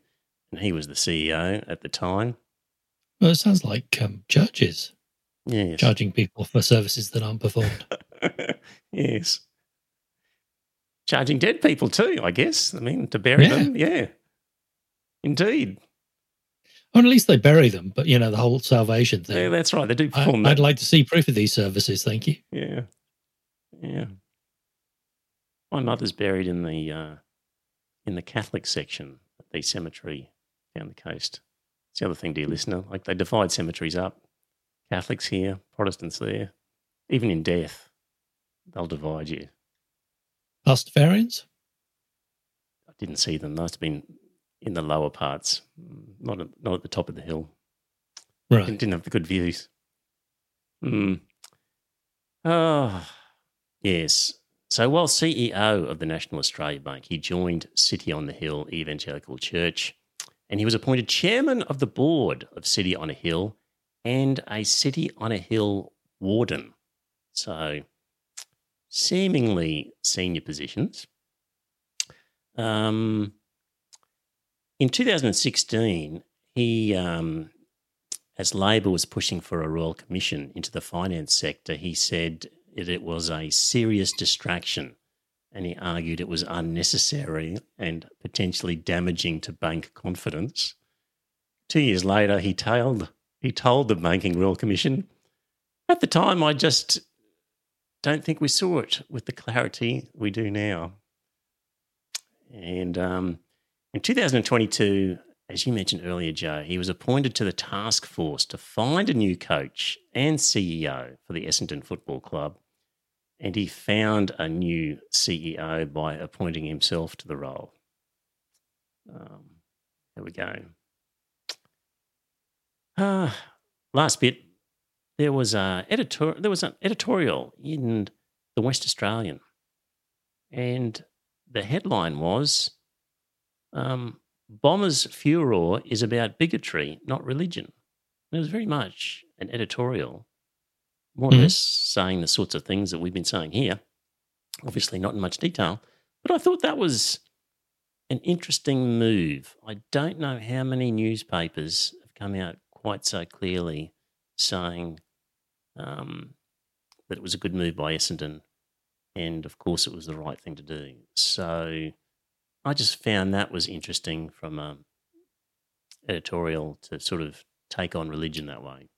[SPEAKER 2] and he was the CEO at the time.
[SPEAKER 3] Well, it sounds like um, churches
[SPEAKER 2] Yes.
[SPEAKER 3] charging people for services that aren't performed.
[SPEAKER 2] yes. Charging dead people too, I guess. I mean, to bury
[SPEAKER 3] Yeah.
[SPEAKER 2] them. Yeah. Indeed.
[SPEAKER 3] Well, at least they bury them, but you know the whole salvation thing.
[SPEAKER 2] Yeah, that's right. They do perform.
[SPEAKER 3] I, would like to see proof of these services. Thank you.
[SPEAKER 2] Yeah, yeah. My mother's buried in the uh, in the Catholic section of the cemetery down the coast. It's the other thing, dear listener. Like they divide cemeteries up. Catholics here, Protestants there. Even in death, they'll divide you.
[SPEAKER 3] Pastafarians?
[SPEAKER 2] I didn't see them. Must have been in the lower parts, not at, not at the top of the hill.
[SPEAKER 3] Right.
[SPEAKER 2] Didn't have the good views. Hmm. Oh, yes. So while CEO of the National Australia Bank, he joined City on the Hill Evangelical Church and he was appointed chairman of the board of City on a Hill and a City on a Hill warden. So seemingly senior positions. Um, in 2016, he, um, as Labor was pushing for a royal commission into the finance sector, he said it, it was a serious distraction and he argued it was unnecessary and potentially damaging to bank confidence. Two years later, he told, he told the Banking Royal Commission, at the time, I just don't think we saw it with the clarity we do now. And um, in 2022, as you mentioned earlier, Joe, he was appointed to the task force to find a new coach and CEO for the Essendon Football Club. And he found a new CEO by appointing himself to the role. Um, there we go. Uh, last bit there was a editor there was an editorial in the West Australian, and the headline was um, "Bombers' furor is about bigotry, not religion." And it was very much an editorial, more mm-hmm. or less saying the sorts of things that we've been saying here. Obviously, not in much detail, but I thought that was an interesting move. I don't know how many newspapers have come out quite so clearly saying um, that it was a good move by Essendon, and of course it was the right thing to do. So I just found that was interesting from a editorial to sort of take on religion that way.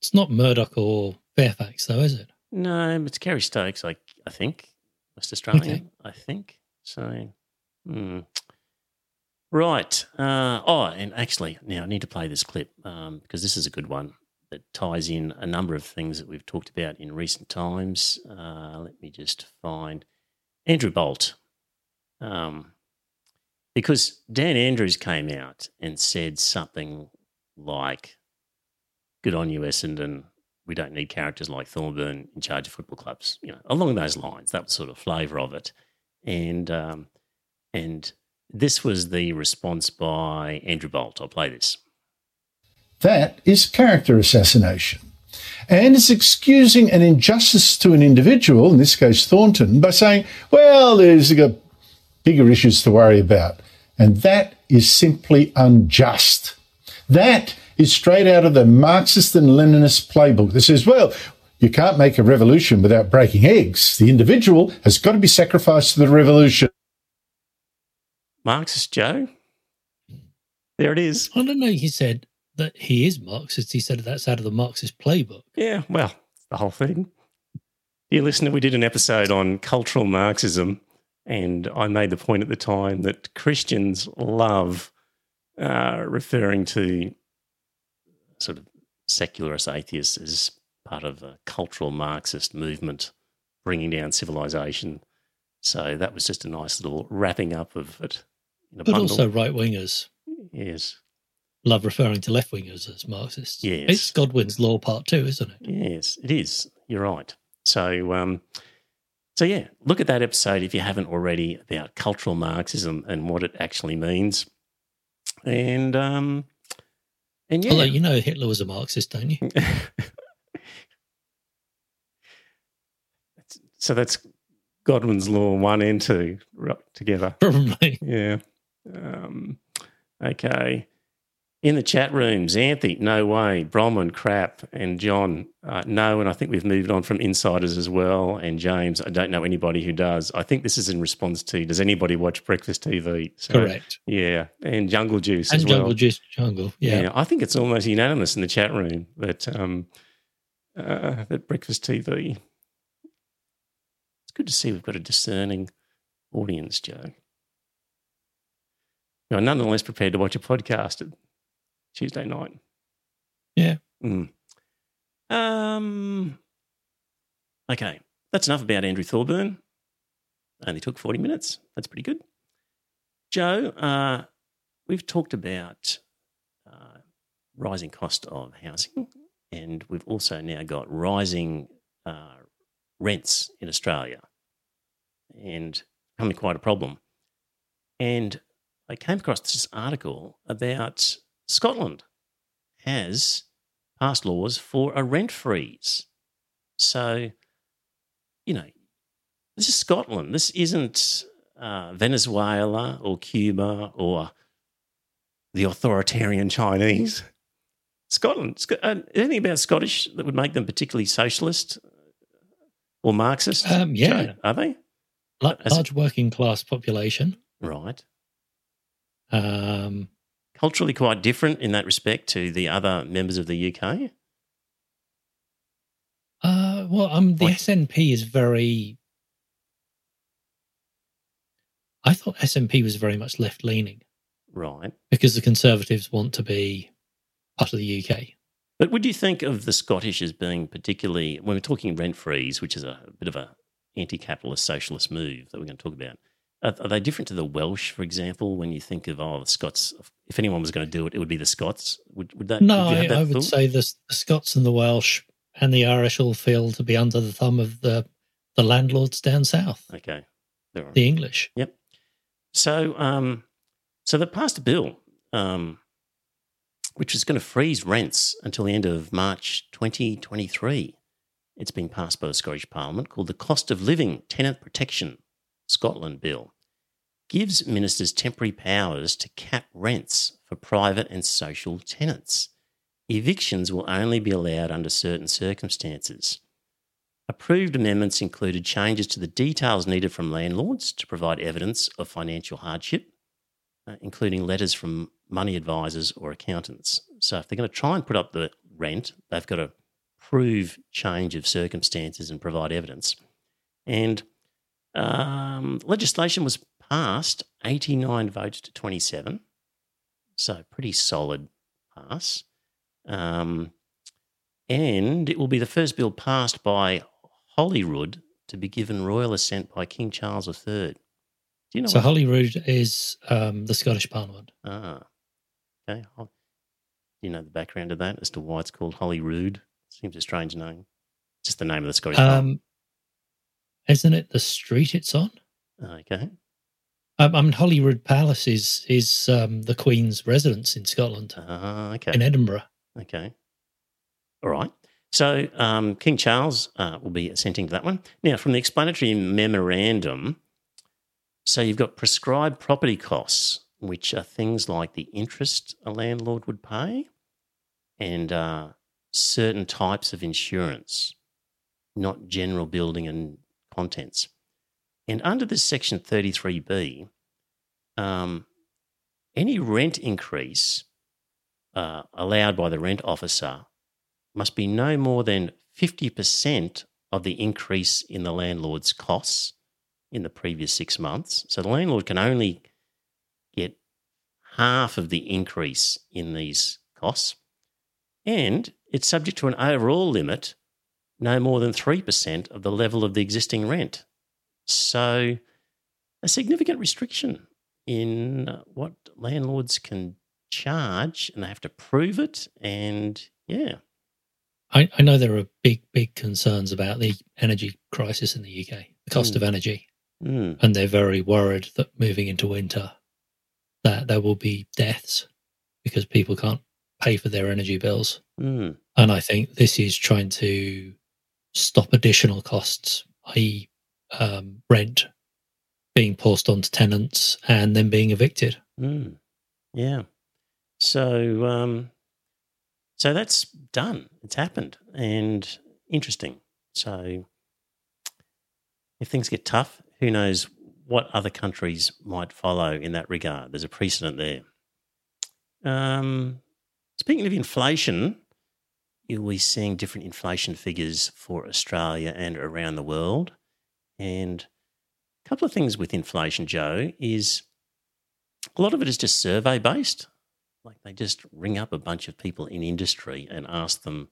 [SPEAKER 3] It's not Murdoch or Fairfax, though, is it?
[SPEAKER 2] No, it's Kerry Stokes, I, I think. West Australian, okay. I think. So, hmm. right. Uh, oh, and actually, now I need to play this clip um, because this is a good one that ties in a number of things that we've talked about in recent times. Uh, let me just find Andrew Bolt. Um, because Dan Andrews came out and said something like, Good on you, Essendon. We don't need characters like Thorburn in charge of football clubs. You know, along those lines. That was sort of flavour of it. And um, and this was the response by Andrew Bolt. I'll play this.
[SPEAKER 4] That is character assassination. And it's excusing an injustice to an individual, in this case Thornton, by saying, well, there's got bigger issues to worry about. And that is simply unjust. That is straight out of the Marxist and Leninist playbook that says, well, you can't make a revolution without breaking eggs. The individual has got to be sacrificed to the revolution.
[SPEAKER 2] Marxist Joe? There it is.
[SPEAKER 3] I don't know. He said that he is Marxist. He said that's out of the Marxist playbook.
[SPEAKER 2] Yeah, well, the whole thing. Dear listener, we did an episode on cultural Marxism, and I made the point at the time that Christians love uh, referring to sort of secularist atheists as part of a cultural Marxist movement bringing down civilization. So that was just a nice little wrapping up of it.
[SPEAKER 3] but bundle. also right wingers.
[SPEAKER 2] Yes
[SPEAKER 3] love referring to left wingers as Marxists.
[SPEAKER 2] Yes.
[SPEAKER 3] It's Godwin's law part two, isn't it?
[SPEAKER 2] Yes, it is. You're right. So, um, so yeah, look at that episode if you haven't already about cultural Marxism and what it actually means. And um, and yeah,
[SPEAKER 3] although you know Hitler was a Marxist, don't you?
[SPEAKER 2] so that's Godwin's law one and two right, together.
[SPEAKER 3] Probably.
[SPEAKER 2] Yeah. Um, okay. In the chat rooms, Anthony, no way. Bronwyn, crap. And John, uh, no. And I think we've moved on from insiders as well. And James, I don't know anybody who does. I think this is in response to does anybody watch breakfast TV?
[SPEAKER 3] So, Correct.
[SPEAKER 2] Yeah. And Jungle Juice
[SPEAKER 3] and
[SPEAKER 2] as
[SPEAKER 3] Jungle
[SPEAKER 2] well.
[SPEAKER 3] Juice, Jungle. Yeah. yeah.
[SPEAKER 2] I think it's almost unanimous in the chat room that, um, uh, that breakfast TV. It's good to see we've got a discerning audience, Joe. I'm nonetheless prepared to watch a podcast Tuesday night.
[SPEAKER 3] Yeah.
[SPEAKER 2] Mm. Um. Okay, that's enough about Andrew Thorburn. Only took forty minutes. That's pretty good. Joe, uh, we've talked about uh, rising cost of housing, and we've also now got rising uh, rents in Australia, and becoming quite a problem. And I came across this article about Scotland has passed laws for a rent freeze. So, you know, this is Scotland. This isn't uh, Venezuela or Cuba or the authoritarian Chinese. Scotland. Uh, anything about Scottish that would make them particularly socialist or Marxist?
[SPEAKER 3] Um, yeah.
[SPEAKER 2] Are they?
[SPEAKER 3] Large working class population.
[SPEAKER 2] Right.
[SPEAKER 3] Um,
[SPEAKER 2] culturally quite different in that respect to the other members of the
[SPEAKER 3] UK? Uh, well, um, the like, SNP is very. I thought SNP was very much left leaning.
[SPEAKER 2] Right.
[SPEAKER 3] Because the Conservatives want to be part of the UK.
[SPEAKER 2] But would you think of the Scottish as being particularly, when we're talking rent freeze, which is a bit of a anti capitalist socialist move that we're going to talk about, are, are, they different to the Welsh, for example? When you think of oh, the Scots, if anyone was going to do it, it would be the Scots. Would, would that?
[SPEAKER 3] No,
[SPEAKER 2] would
[SPEAKER 3] that I, would say the, the, Scots and the Welsh and the Irish all feel to be under the thumb of the the landlords down south.
[SPEAKER 2] Okay,
[SPEAKER 3] the English.
[SPEAKER 2] Yep. So, um, so they passed a bill, um, which is going to freeze rents until the end of March 2023. It's been passed by the Scottish Parliament called the Cost of Living Tenant Protection Scotland Bill gives ministers temporary powers to cap rents for private and social tenants. Evictions will only be allowed under certain circumstances. Approved amendments included changes to the details needed from landlords to provide evidence of financial hardship, uh, including letters from money advisors or accountants. So, if they're going to try and put up the rent, they've got to prove change of circumstances and provide evidence. And um, legislation was passed 89 votes to 27. So, pretty solid pass. Um, and it will be the first bill passed by Holyrood to be given royal assent by King Charles III.
[SPEAKER 3] Do you know? So? Holyrood is um, the Scottish Parliament.
[SPEAKER 2] Ah, okay. Do you know the background of that as to why it's called Holyrood? Seems a strange name. Just the name of the Scottish um, Parliament.
[SPEAKER 3] Isn't it the street it's on?
[SPEAKER 2] Okay.
[SPEAKER 3] Um, I mean, Holyrood Palace is is um, the Queen's residence in Scotland.
[SPEAKER 2] Uh, okay.
[SPEAKER 3] In Edinburgh.
[SPEAKER 2] Okay. All right. So um, King Charles uh, will be assenting to that one. Now, from the explanatory memorandum, so you've got prescribed property costs, which are things like the interest a landlord would pay, and uh, certain types of insurance, not general building and contents. And under this section 33B, um, any rent increase uh, allowed by the rent officer must be no more than 50% of the increase in the landlord's costs in the previous six months. So the landlord can only get half of the increase in these costs. And it's subject to an overall limit no more than 3% of the level of the existing rent. So, a significant restriction in what landlords can charge, and they have to prove it. And yeah.
[SPEAKER 3] I, I know there are big, big concerns about the energy crisis in the UK, the cost mm. of energy.
[SPEAKER 2] Mm.
[SPEAKER 3] And they're very worried that moving into winter, that there will be deaths because people can't pay for their energy bills.
[SPEAKER 2] Mm.
[SPEAKER 3] And I think this is trying to stop additional costs, i.e., um, rent being forced onto tenants and then being evicted.
[SPEAKER 2] Mm. Yeah. So, um, so that's done. It's happened and interesting. So, if things get tough, who knows what other countries might follow in that regard? There's a precedent there. Um, speaking of inflation, you'll be seeing different inflation figures for Australia and around the world. And a couple of things with inflation, Joe, is a lot of it is just survey based. Like they just ring up a bunch of people in industry and ask them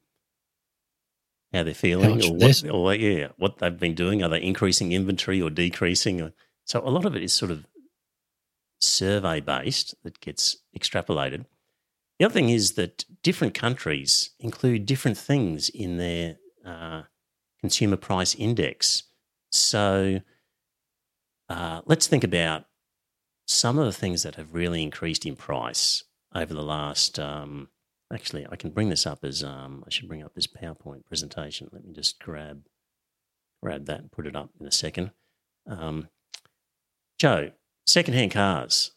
[SPEAKER 2] how they're feeling,
[SPEAKER 3] How
[SPEAKER 2] or what, or yeah, what they've been doing. Are they increasing inventory or decreasing? So a lot of it is sort of survey based that gets extrapolated. The other thing is that different countries include different things in their uh, consumer price index. So uh, let's think about some of the things that have really increased in price over the last. Um, actually, I can bring this up as um, I should bring up this PowerPoint presentation. Let me just grab grab that and put it up in a second. Um, Joe, secondhand cars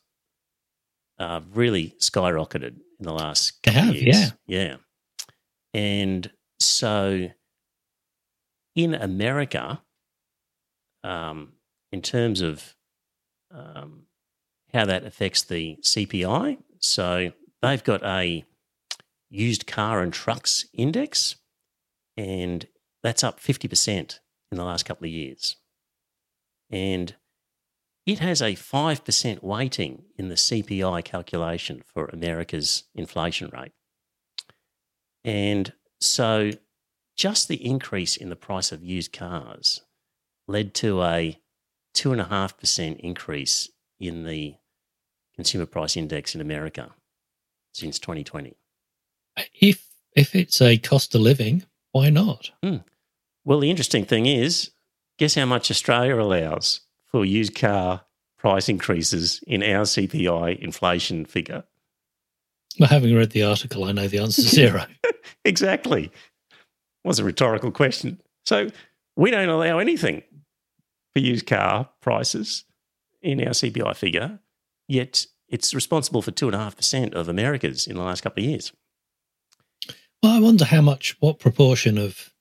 [SPEAKER 2] uh, really skyrocketed in the last couple
[SPEAKER 3] have,
[SPEAKER 2] of years.
[SPEAKER 3] yeah.
[SPEAKER 2] Yeah. And so in America, um, in terms of um, how that affects the CPI, so they've got a used car and trucks index, and that's up 50% in the last couple of years. And it has a 5% weighting in the CPI calculation for America's inflation rate. And so just the increase in the price of used cars led to a 2.5% increase in the consumer price index in America since 2020.
[SPEAKER 3] If if it's a cost of living, why not?
[SPEAKER 2] Mm. Well, the interesting thing is, guess how much Australia allows for used car price increases in our CPI inflation figure?
[SPEAKER 3] Well, having read the article, I know the answer is zero.
[SPEAKER 2] exactly. Was a rhetorical question. So we don't allow anything for used car prices in our CPI figure, yet it's responsible for 2.5% of America's in the last couple of years.
[SPEAKER 3] Well, I wonder how much, what proportion of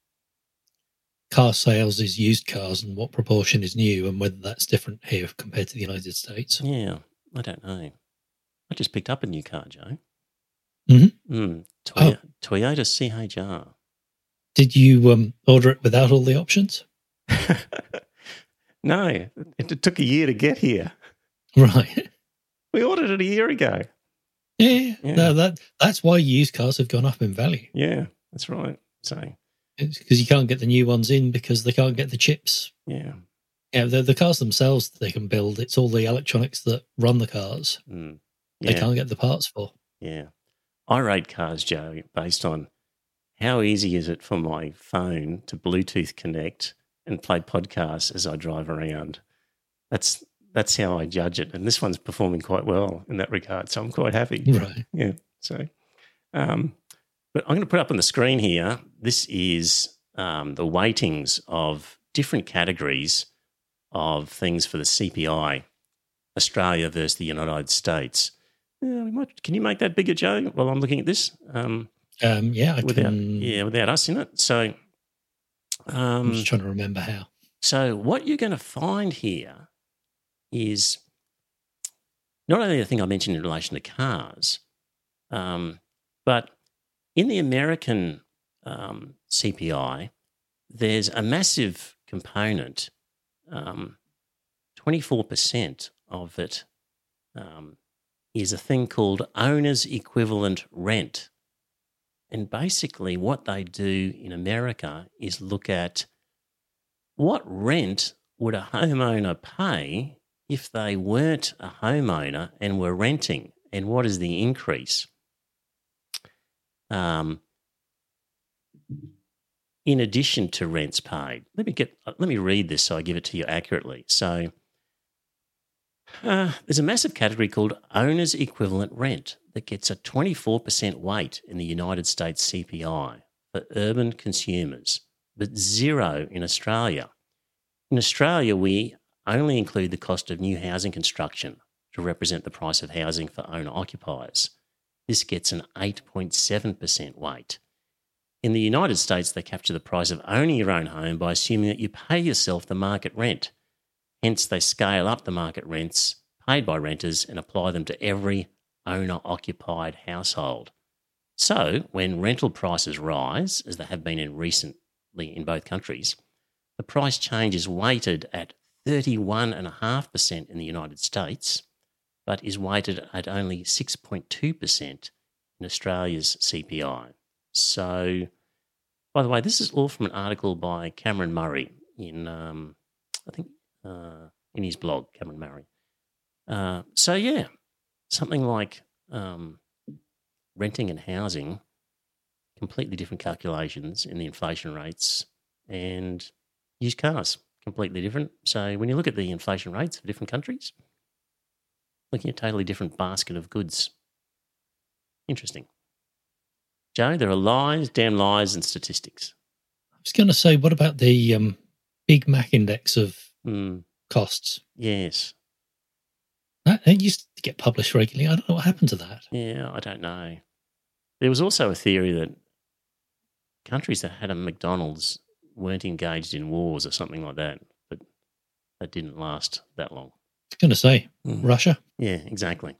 [SPEAKER 3] car sales is used cars and what proportion is new, and whether that's different here compared to the United States.
[SPEAKER 2] Yeah, I don't know. I just picked up a new car, Joe.
[SPEAKER 3] Mm-hmm.
[SPEAKER 2] Mm, Toyota, oh. Toyota CHR.
[SPEAKER 3] Did you um, order it without all the options?
[SPEAKER 2] no, it, it took a year to get here.
[SPEAKER 3] Right.
[SPEAKER 2] We ordered it a year ago.
[SPEAKER 3] Yeah, yeah. No, that that's why used cars have gone up in value.
[SPEAKER 2] Yeah, that's right. So
[SPEAKER 3] because you can't get the new ones in because they can't get the chips.
[SPEAKER 2] Yeah.
[SPEAKER 3] Yeah, the, the cars themselves they can build. It's all the electronics that run the cars.
[SPEAKER 2] Mm.
[SPEAKER 3] Yeah. They can't get the parts for.
[SPEAKER 2] Yeah. I rate cars, Joe, based on how easy is it for my phone to Bluetooth connect and play podcasts as I drive around. That's that's how I judge it. And this one's performing quite well in that regard. So I'm quite happy.
[SPEAKER 3] Right.
[SPEAKER 2] Yeah. So, um, but I'm going to put up on the screen here. This is um, the weightings of different categories of things for the CPI, Australia versus the United States. Yeah, we might, can you make that bigger, Joe? While I'm looking at this.
[SPEAKER 3] Um, um, yeah, I
[SPEAKER 2] without,
[SPEAKER 3] can.
[SPEAKER 2] Yeah, without us in it. So,
[SPEAKER 3] um, I'm just trying to remember how.
[SPEAKER 2] So, what you're going to find here is not only the thing I mentioned in relation to cars, um, but in the American um, CPI, there's a massive component, um, 24% of it um, is a thing called owner's equivalent rent. And basically, what they do in America is look at what rent would a homeowner pay if they weren't a homeowner and were renting, and what is the increase? Um, in addition to rents paid, let me get let me read this so I give it to you accurately. So uh, there's a massive category called owner's equivalent rent that gets a 24% weight in the United States CPI for urban consumers, but zero in Australia. In Australia, we only include the cost of new housing construction to represent the price of housing for owner occupiers. This gets an 8.7% weight. In the United States, they capture the price of owning your own home by assuming that you pay yourself the market rent. Hence, they scale up the market rents paid by renters and apply them to every owner occupied household. So, when rental prices rise, as they have been in recently in both countries, the price change is weighted at 31.5% in the United States, but is weighted at only 6.2% in Australia's CPI. So, by the way, this is all from an article by Cameron Murray in, um, I think, uh, in his blog, Cameron Murray. Uh, so, yeah, something like um, renting and housing, completely different calculations in the inflation rates, and used cars, completely different. So, when you look at the inflation rates of different countries, looking at a totally different basket of goods. Interesting. Joe, there are lies, damn lies, and statistics.
[SPEAKER 3] I was going to say, what about the um, Big Mac index of
[SPEAKER 2] mm.
[SPEAKER 3] costs?
[SPEAKER 2] Yes.
[SPEAKER 3] That, that used to get published regularly. I don't know what happened to that.
[SPEAKER 2] Yeah, I don't know. There was also a theory that countries that had a McDonald's weren't engaged in wars or something like that, but that didn't last that long.
[SPEAKER 3] Going to say, mm. Russia?
[SPEAKER 2] Yeah, exactly.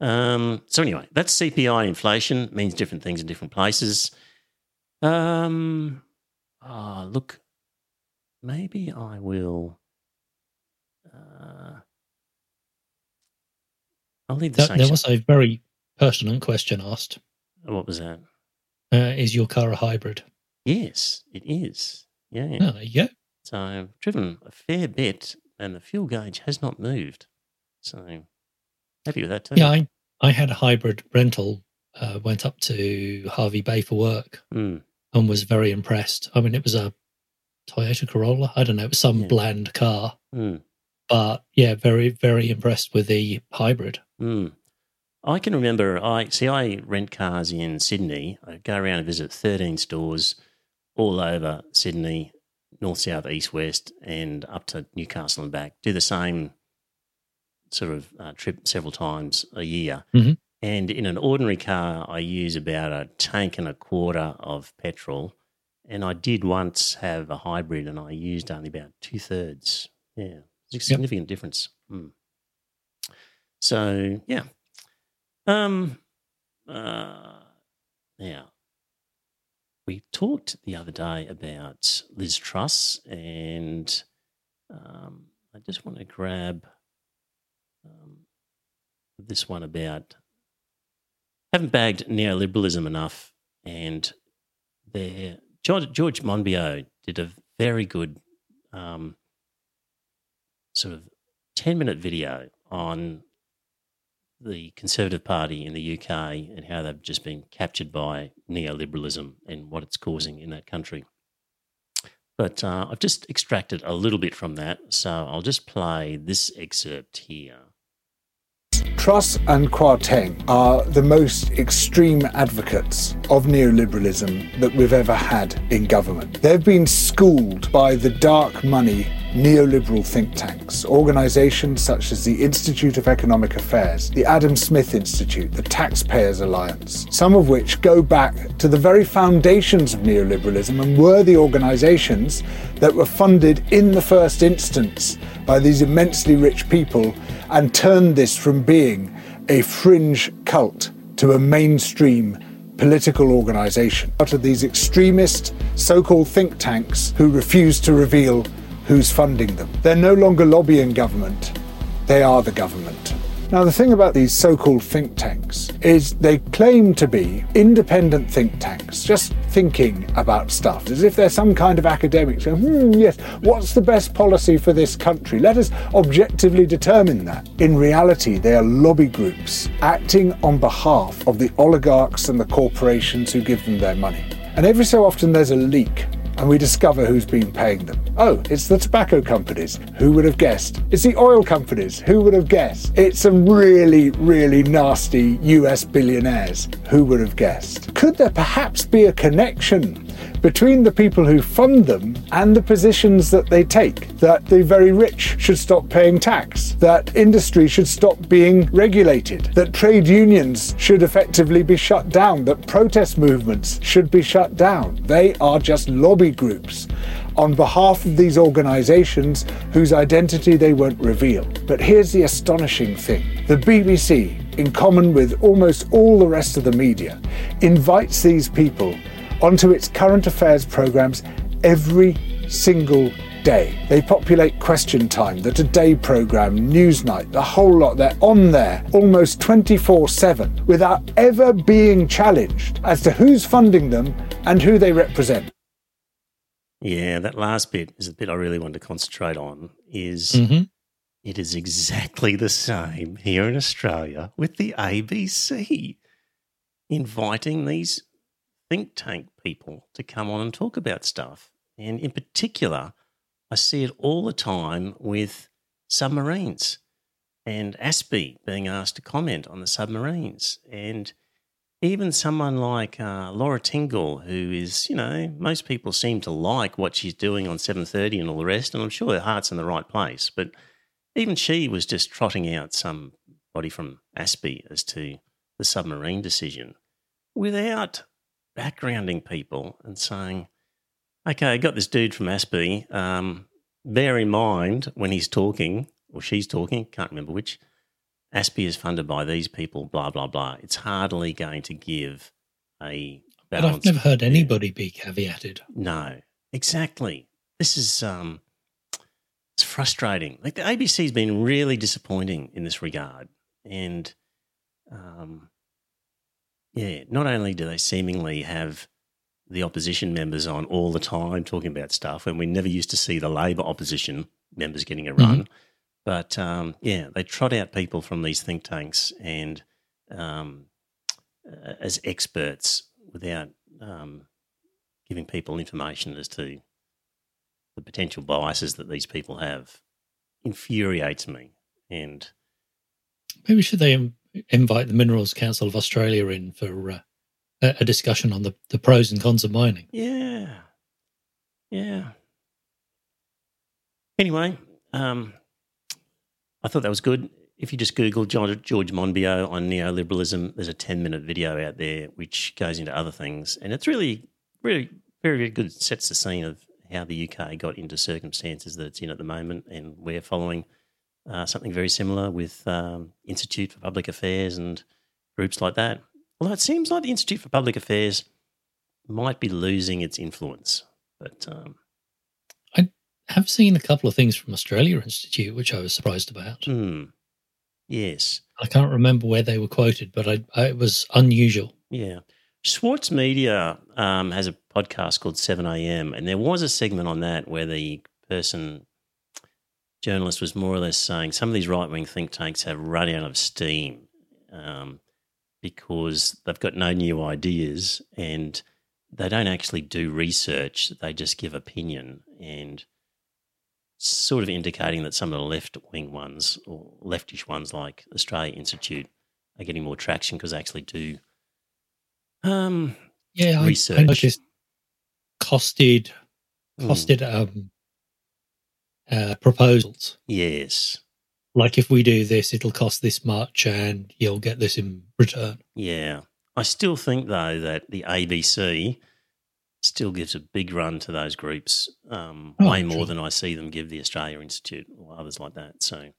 [SPEAKER 2] Um, so anyway, that's CPI inflation. means different things in different places. Um, oh, look, maybe I will. Uh, I'll leave the
[SPEAKER 3] there, there was a very pertinent question asked.
[SPEAKER 2] What was that?
[SPEAKER 3] Uh, is your car a hybrid?
[SPEAKER 2] Yes, it is. Yeah.
[SPEAKER 3] Oh, there you go.
[SPEAKER 2] So I've driven a fair bit, and the fuel gauge has not moved. So happy with that too.
[SPEAKER 3] Yeah, I, I had a hybrid rental. Uh, went up to Hervey Bay for work
[SPEAKER 2] mm.
[SPEAKER 3] and was very impressed. I mean, it was a Toyota Corolla. I don't know, it was some yeah. bland car,
[SPEAKER 2] mm.
[SPEAKER 3] but yeah, very very impressed with the hybrid.
[SPEAKER 2] Mm. I can remember. I see. I rent cars in Sydney. I go around and visit thirteen stores all over Sydney, north, south, east, west, and up to Newcastle and back. Do the same sort of uh, trip several times a year.
[SPEAKER 3] Mm-hmm.
[SPEAKER 2] And in an ordinary car, I use about a tank and a quarter of petrol. And I did once have a hybrid, and I used only about two thirds. Yeah, it's a significant yep. difference. Mm. So yeah, um, uh, now we talked the other day about Liz Truss, and um, I just want to grab um, this one about haven't bagged neoliberalism enough, and there George, George Monbiot did a very good um, sort of ten minute video on the Conservative Party in the UK and how they've just been captured by neoliberalism and what it's causing in that country. But uh, I've just extracted a little bit from that, so I'll just play this excerpt here.
[SPEAKER 5] Truss and Kwarteng are the most extreme advocates of neoliberalism that we've ever had in government. They've been schooled by the dark money neoliberal think tanks, organisations such as the Institute of Economic Affairs, the Adam Smith Institute, the Taxpayers Alliance, some of which go back to the very foundations of neoliberalism and were the organisations that were funded in the first instance by these immensely rich people and turned this from being a fringe cult to a mainstream political organisation. Out of these extremist so called think tanks who refuse to reveal who's funding them. They're no longer lobbying government, they are the government. Now, the thing about these so called think tanks is they claim to be independent think tanks, just thinking about stuff, as if they're some kind of academics. Hmm, yes, what's the best policy for this country? Let us objectively determine that. In reality, they are lobby groups acting on behalf of the oligarchs and the corporations who give them their money. And every so often there's a leak and we discover who's been paying them. Oh, it's the tobacco companies. Who would have guessed? It's the oil companies. Who would have guessed? It's some really, really nasty US billionaires. Who would have guessed? Could there perhaps be a connection between the people who fund them and the positions that they take. That the very rich should stop paying tax, that industry should stop being regulated, that trade unions should effectively be shut down, that protest movements should be shut down. They are just lobby groups on behalf of these organisations whose identity they won't reveal. But here's the astonishing thing the BBC, in common with almost all the rest of the media, invites these people onto its current affairs programmes every single day. They populate Question Time, the Today programme, Newsnight, the whole lot. They're on there almost 24 7 without ever being challenged as to who's funding them and who they represent.
[SPEAKER 2] Yeah, that last bit is the bit I really want to concentrate on. Is mm-hmm. it is exactly the same here in Australia with the ABC inviting these think tank people to come on and talk about stuff. And in particular, I see it all the time with submarines and ASPI being asked to comment on the submarines. And even someone like uh, Laura Tingle, who is, you know, most people seem to like what she's doing on 7.30 and all the rest, and I'm sure her heart's in the right place. But even she was just trotting out somebody from ASPI as to the submarine decision without backgrounding people and saying, okay, I got this dude from ASPI. Um, bear in mind when he's talking or she's talking, can't remember which, ASPI is funded by these people, blah, blah, blah. It's hardly going to give a
[SPEAKER 3] But I've never heard anybody be caveated.
[SPEAKER 2] No, exactly. This is um, it's frustrating. Like the ABC's been really disappointing in this regard. And um, yeah, not only do they seemingly have the opposition members on all the time talking about stuff, and we never used to see the Labor opposition members getting a run, mm-hmm. But um, yeah, they trot out people from these think tanks and um, uh, as experts without um, giving people information as to the potential biases that these people have infuriates me. And
[SPEAKER 3] maybe should they invite the Minerals Council of Australia in for uh, a, a, discussion on the, the pros and cons of mining.
[SPEAKER 2] Yeah. Yeah. Anyway, um, I thought that was good. If you just Google George, George Monbiot on neoliberalism, there's a 10 minute video out there which goes into other things. And it's really, really very, very good. It sets the scene of how the UK got into circumstances that it's in at the moment. And we're following uh, something very similar with um, Institute for Public Affairs and groups like that. Although it seems like the Institute for Public Affairs might be losing its influence, but um,
[SPEAKER 3] have seen a couple of things from Australia Institute which I was surprised about.
[SPEAKER 2] Hmm. Yes,
[SPEAKER 3] I can't remember where they were quoted, but I, I it was unusual.
[SPEAKER 2] Yeah. Schwartz Media um, has a podcast called 7am, and there was a segment on that where the person journalist was more or less saying some of these right wing think tanks have run out of steam um, because they've got no new ideas and they don't actually do research, they just give opinion and sort of indicating that some of the left wing ones or leftish ones like Australia Institute are getting more traction because they actually do um, yeah, research. I, I
[SPEAKER 3] noticed costed hmm. costed mm. um, uh, proposals.
[SPEAKER 2] Yes.
[SPEAKER 3] Like if we do this, it'll cost this much and you'll get this in return.
[SPEAKER 2] Yeah. I still think, though, that the ABC still gives a big run to those groups, um, oh, way more true. than I see them give the Australia Institute or others like that. So,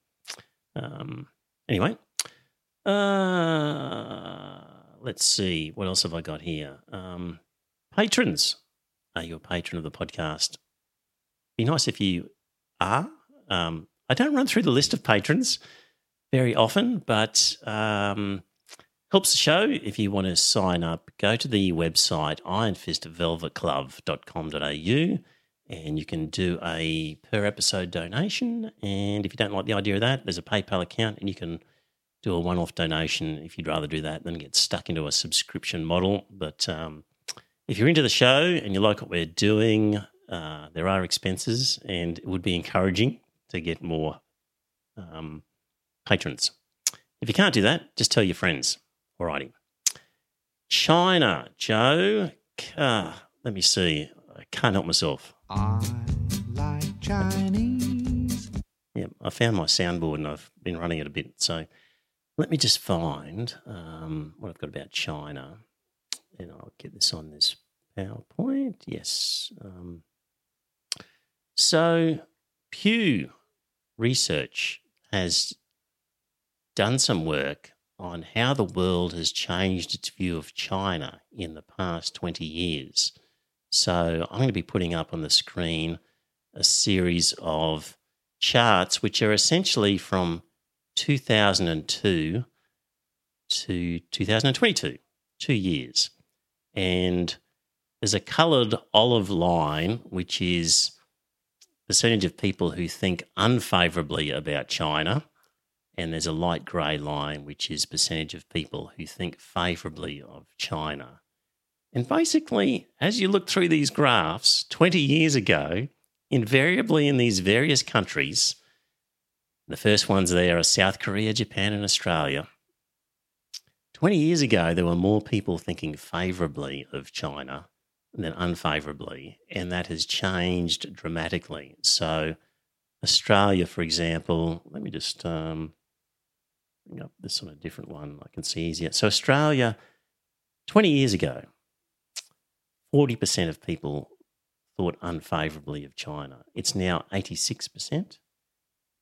[SPEAKER 2] um, anyway, uh, let's see. What else have I got here? Um, patrons. Are you a patron of the podcast? Be nice if you are. Um, I don't run through the list of patrons very often, but um, helps the show. If you want to sign up, go to the website ironfistvelvetglove.com.au and you can do a per episode donation. And if you don't like the idea of that, there's a PayPal account and you can do a one off donation if you'd rather do that than get stuck into a subscription model. But um, if you're into the show and you like what we're doing, uh, there are expenses, and it would be encouraging to get more um, patrons. If you can't do that, just tell your friends. Alrighty. China, Joe. Uh, let me see. I can't help myself. I like Chinese. Yeah, I found my soundboard and I've been running it a bit. So let me just find um, what I've got about China. And I'll get this on this PowerPoint. Yes. Um, so Pew Research has done some work on how the world has changed its view of China in the past 20 years. So I'm going to be putting up on the screen a series of charts which are essentially from 2002 to 2022, two years. And there's a coloured olive line, which is percentage of people who think unfavourably about China and there's a light grey line, which is percentage of people who think favourably of China. And basically, as you look through these graphs, 20 years ago, invariably in these various countries, the first ones there are South Korea, Japan, and Australia. 20 years ago, there were more people thinking favourably of China than unfavourably, and that has changed dramatically. So, Australia, for example, let me just um, bring up this on a different one I can see easier. So, Australia, 20 years ago, 40% of people thought unfavourably of China. It's now 86%,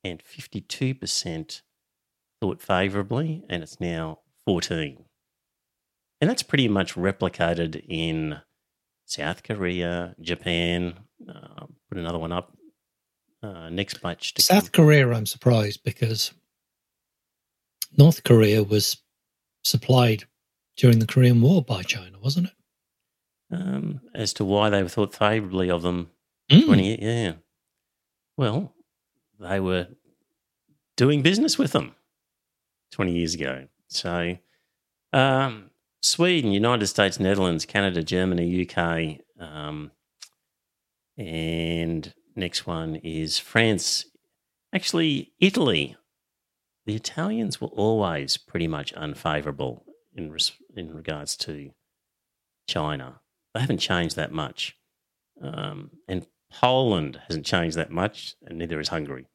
[SPEAKER 2] and 52% thought favourably, and it's now 14. And that's pretty much replicated in South Korea, Japan. Uh, put another one up. Uh, next batch.
[SPEAKER 3] South come. Korea, I'm surprised because North Korea was supplied during the Korean War by China, wasn't it?
[SPEAKER 2] Um, as to why they were thought favourably of them, mm. twenty yeah. Well, they were doing business with them twenty years ago. So, um, Sweden, United States, Netherlands, Canada, Germany, UK, um, and next one is France. Actually, Italy the Italians were always pretty much unfavourable in res- in regards to China. They haven't changed that much, um, and Poland hasn't changed that much, and neither has Hungary.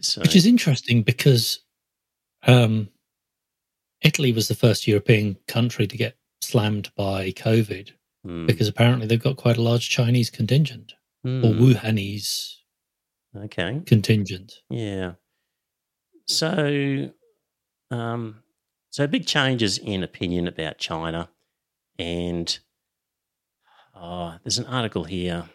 [SPEAKER 3] So, Which is interesting because um, Italy was the first European country to get slammed by COVID mm. because apparently they've got quite a large Chinese contingent mm. or hmm. Wuhanese
[SPEAKER 2] okay
[SPEAKER 3] contingent.
[SPEAKER 2] Yeah. So, um, so big changes in opinion about China, and oh, there's an article here.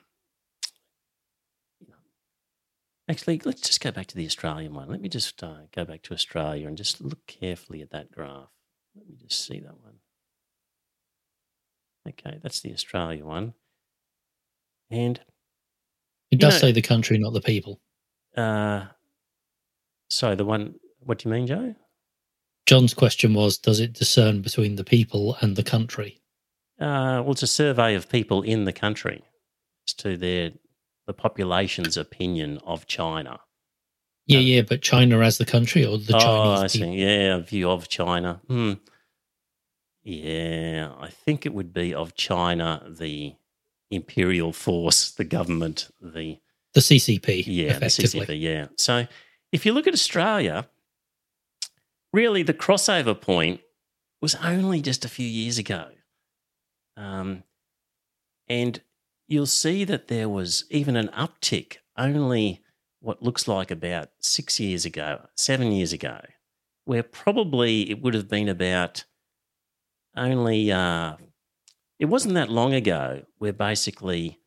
[SPEAKER 2] Actually, let's just go back to the Australian one. Let me just uh, go back to Australia and just look carefully at that graph. Let me just see that one. Okay, that's the Australia one. And
[SPEAKER 3] it does know, say the country, not the people.
[SPEAKER 2] Uh, so the one, what do you mean, Joe?
[SPEAKER 3] John's question was, does it discern between the people and the country?
[SPEAKER 2] Uh, well, it's a survey of people in the country as to their the population's opinion of China.
[SPEAKER 3] Yeah, um, yeah, but China as the country or the
[SPEAKER 2] oh,
[SPEAKER 3] Chinese
[SPEAKER 2] I see. People? Yeah, view of China. Hmm. Yeah, I think it would be of China, the imperial force, the government, the
[SPEAKER 3] the CCP.
[SPEAKER 2] Yeah, the CCP. Yeah. So if you look at Australia, really the crossover point was only just a few years ago. Um, and you'll see that there was even an uptick only what looks like about six years ago, seven years ago, where probably it would have been about only, uh, it wasn't that long ago where basically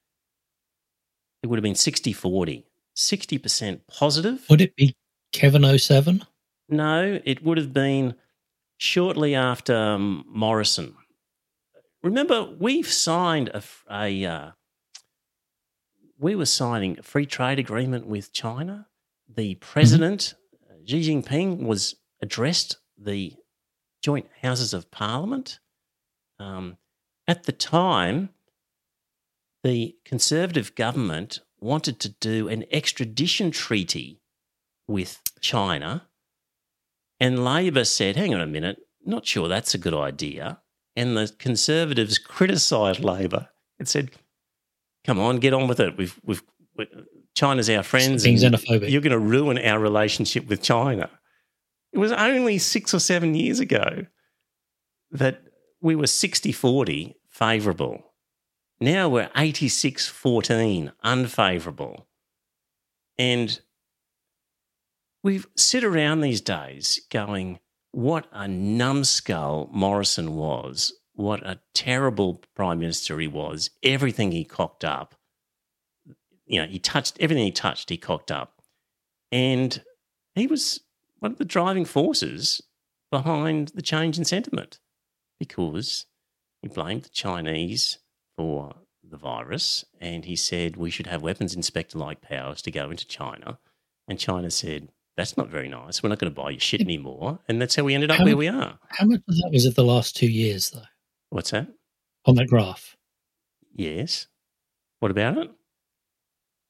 [SPEAKER 2] it would have been 60 40. 60% positive.
[SPEAKER 3] Would it be Kevin 07?
[SPEAKER 2] No, it would have been shortly after um, Morrison. Remember, we've signed a, a uh, we were signing a free trade agreement with China. The mm-hmm. president, mm-hmm. Xi Jinping, was addressed the joint houses of parliament. Um, at the time, the Conservative government wanted to do an extradition treaty with China. And Labor said, hang on a minute, not sure that's a good idea. And the Conservatives criticised Labor and said, come on, get on with it. We've, we've, China's our friends.
[SPEAKER 3] Being xenophobic.
[SPEAKER 2] You're going to ruin our relationship with China. It was only six or seven years ago that we were 60 40 favourable. Now we're 86 14 unfavourable. And we sit around these days going, what a numbskull Morrison was, what a terrible prime minister he was, everything he cocked up. You know, he touched everything he touched, he cocked up. And he was one of the driving forces behind the change in sentiment because he blamed the Chinese for the virus and he said we should have weapons inspector like powers to go into China. And China said, that's not very nice. We're not going to buy your shit anymore. And that's how we ended up
[SPEAKER 3] how
[SPEAKER 2] where
[SPEAKER 3] much,
[SPEAKER 2] we are.
[SPEAKER 3] How much of that was it the last two years, though?
[SPEAKER 2] What's that?
[SPEAKER 3] On that graph?
[SPEAKER 2] Yes. What about it?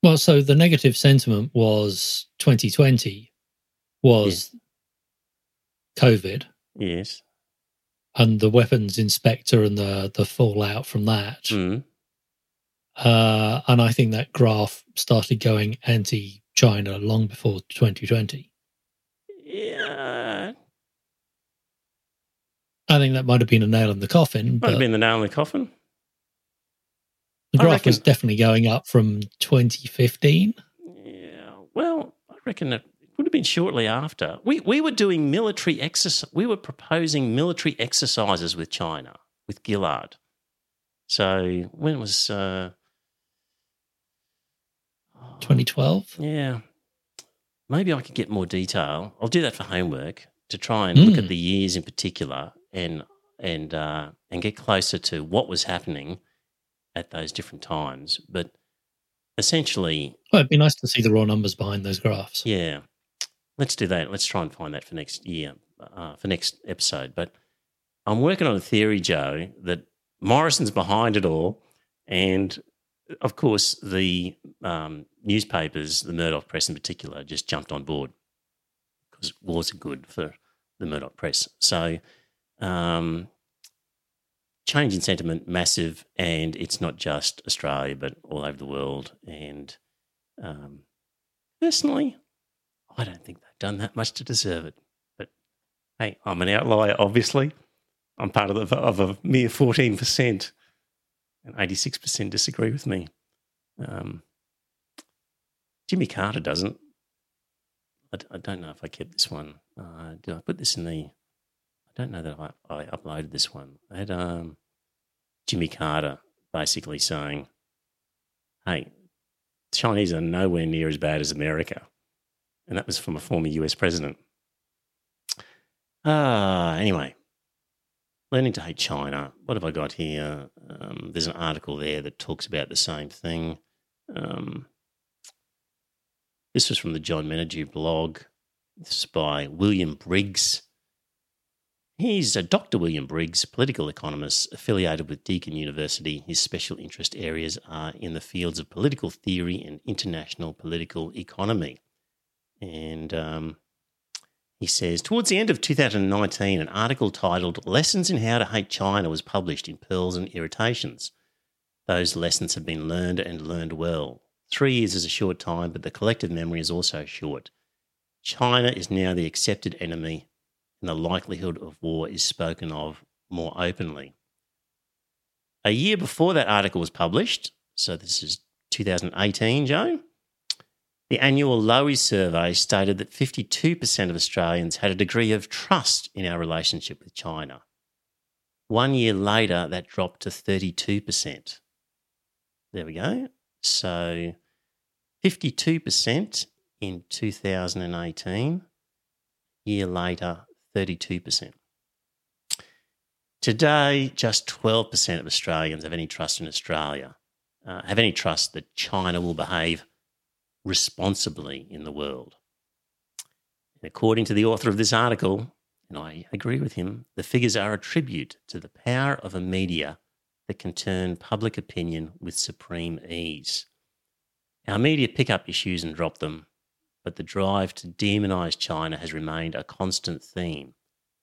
[SPEAKER 3] Well, so the negative sentiment was 2020 was COVID.
[SPEAKER 2] Yes.
[SPEAKER 3] And the weapons inspector and the, the fallout from that.
[SPEAKER 2] Mm.
[SPEAKER 3] Uh, and I think that graph started going anti China long before 2020.
[SPEAKER 2] Yeah.
[SPEAKER 3] I think that might have been a nail in the coffin.
[SPEAKER 2] Might have been the nail in the coffin.
[SPEAKER 3] the graph
[SPEAKER 2] reckon-
[SPEAKER 3] was definitely going up from 2015.
[SPEAKER 2] Yeah. Well, I reckon it would have been shortly after. We we were doing military exercise. We were proposing military exercises with China with Gillard. So when was, uh,
[SPEAKER 3] 2012.
[SPEAKER 2] yeah, maybe I could get more detail. I'll do that for homework to try and look at
[SPEAKER 3] Mm.
[SPEAKER 2] the years in particular and and uh, and get closer to what was happening at those different times. But essentially,
[SPEAKER 3] Well, it'd be nice to see the raw numbers behind those graphs.
[SPEAKER 2] Yeah, let's do that. Let's try and find that for next year, uh, for next episode. But I'm working on a theory, Joe, that Morrison's behind it all, and of course the um, newspapers, the Murdoch press in particular, just jumped on board because wars are good for the Murdoch press. So. Um, change in sentiment massive and it's not just australia but all over the world and um, personally I don't think they've done that much to deserve it. But hey, I'm an outlier, obviously. I'm part of, the, of a mere 14%, and 86% disagree with me. Um, Jimmy Carter doesn't. I don't know if I kept this one. Uh, did I put this in the. I don't know that I, I uploaded this one. I had um, Jimmy Carter basically saying, hey, Chinese are nowhere near as bad as America and that was from a former US president. Ah, anyway, learning to hate China. What have I got here? Um, there's an article there that talks about the same thing. Um, this was from the John Menadue blog. This is by William Briggs. He's a Dr. William Briggs, political economist affiliated with Deakin University. His special interest areas are in the fields of political theory and international political economy. And um, he says, towards the end of 2019, an article titled Lessons in How to Hate China was published in Pearls and Irritations. Those lessons have been learned and learned well. Three years is a short time, but the collective memory is also short. China is now the accepted enemy, and the likelihood of war is spoken of more openly. A year before that article was published, so this is 2018, Joe, the annual Lowy survey stated that 52% of Australians had a degree of trust in our relationship with China. One year later, that dropped to 32%. There we go. So 52% in 2018, year later, 32%. Today, just 12% of Australians have any trust in Australia, uh, have any trust that China will behave responsibly in the world. And according to the author of this article, and I agree with him, the figures are a tribute to the power of a media that can turn public opinion with supreme ease. Our media pick up issues and drop them, but the drive to demonise China has remained a constant theme.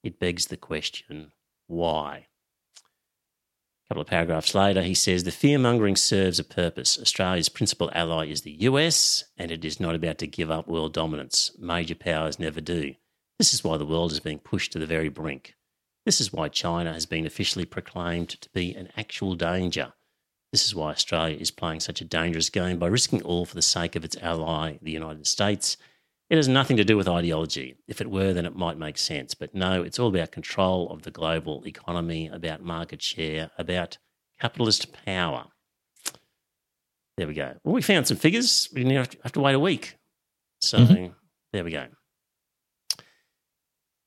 [SPEAKER 2] It begs the question why? Couple of paragraphs later, he says the fear mongering serves a purpose. Australia's principal ally is the US, and it is not about to give up world dominance. Major powers never do. This is why the world is being pushed to the very brink. This is why China has been officially proclaimed to be an actual danger. This is why Australia is playing such a dangerous game by risking all for the sake of its ally, the United States. It has nothing to do with ideology. If it were, then it might make sense. But no, it's all about control of the global economy, about market share, about capitalist power. There we go. Well, we found some figures. We didn't have to wait a week. So mm-hmm. there we go.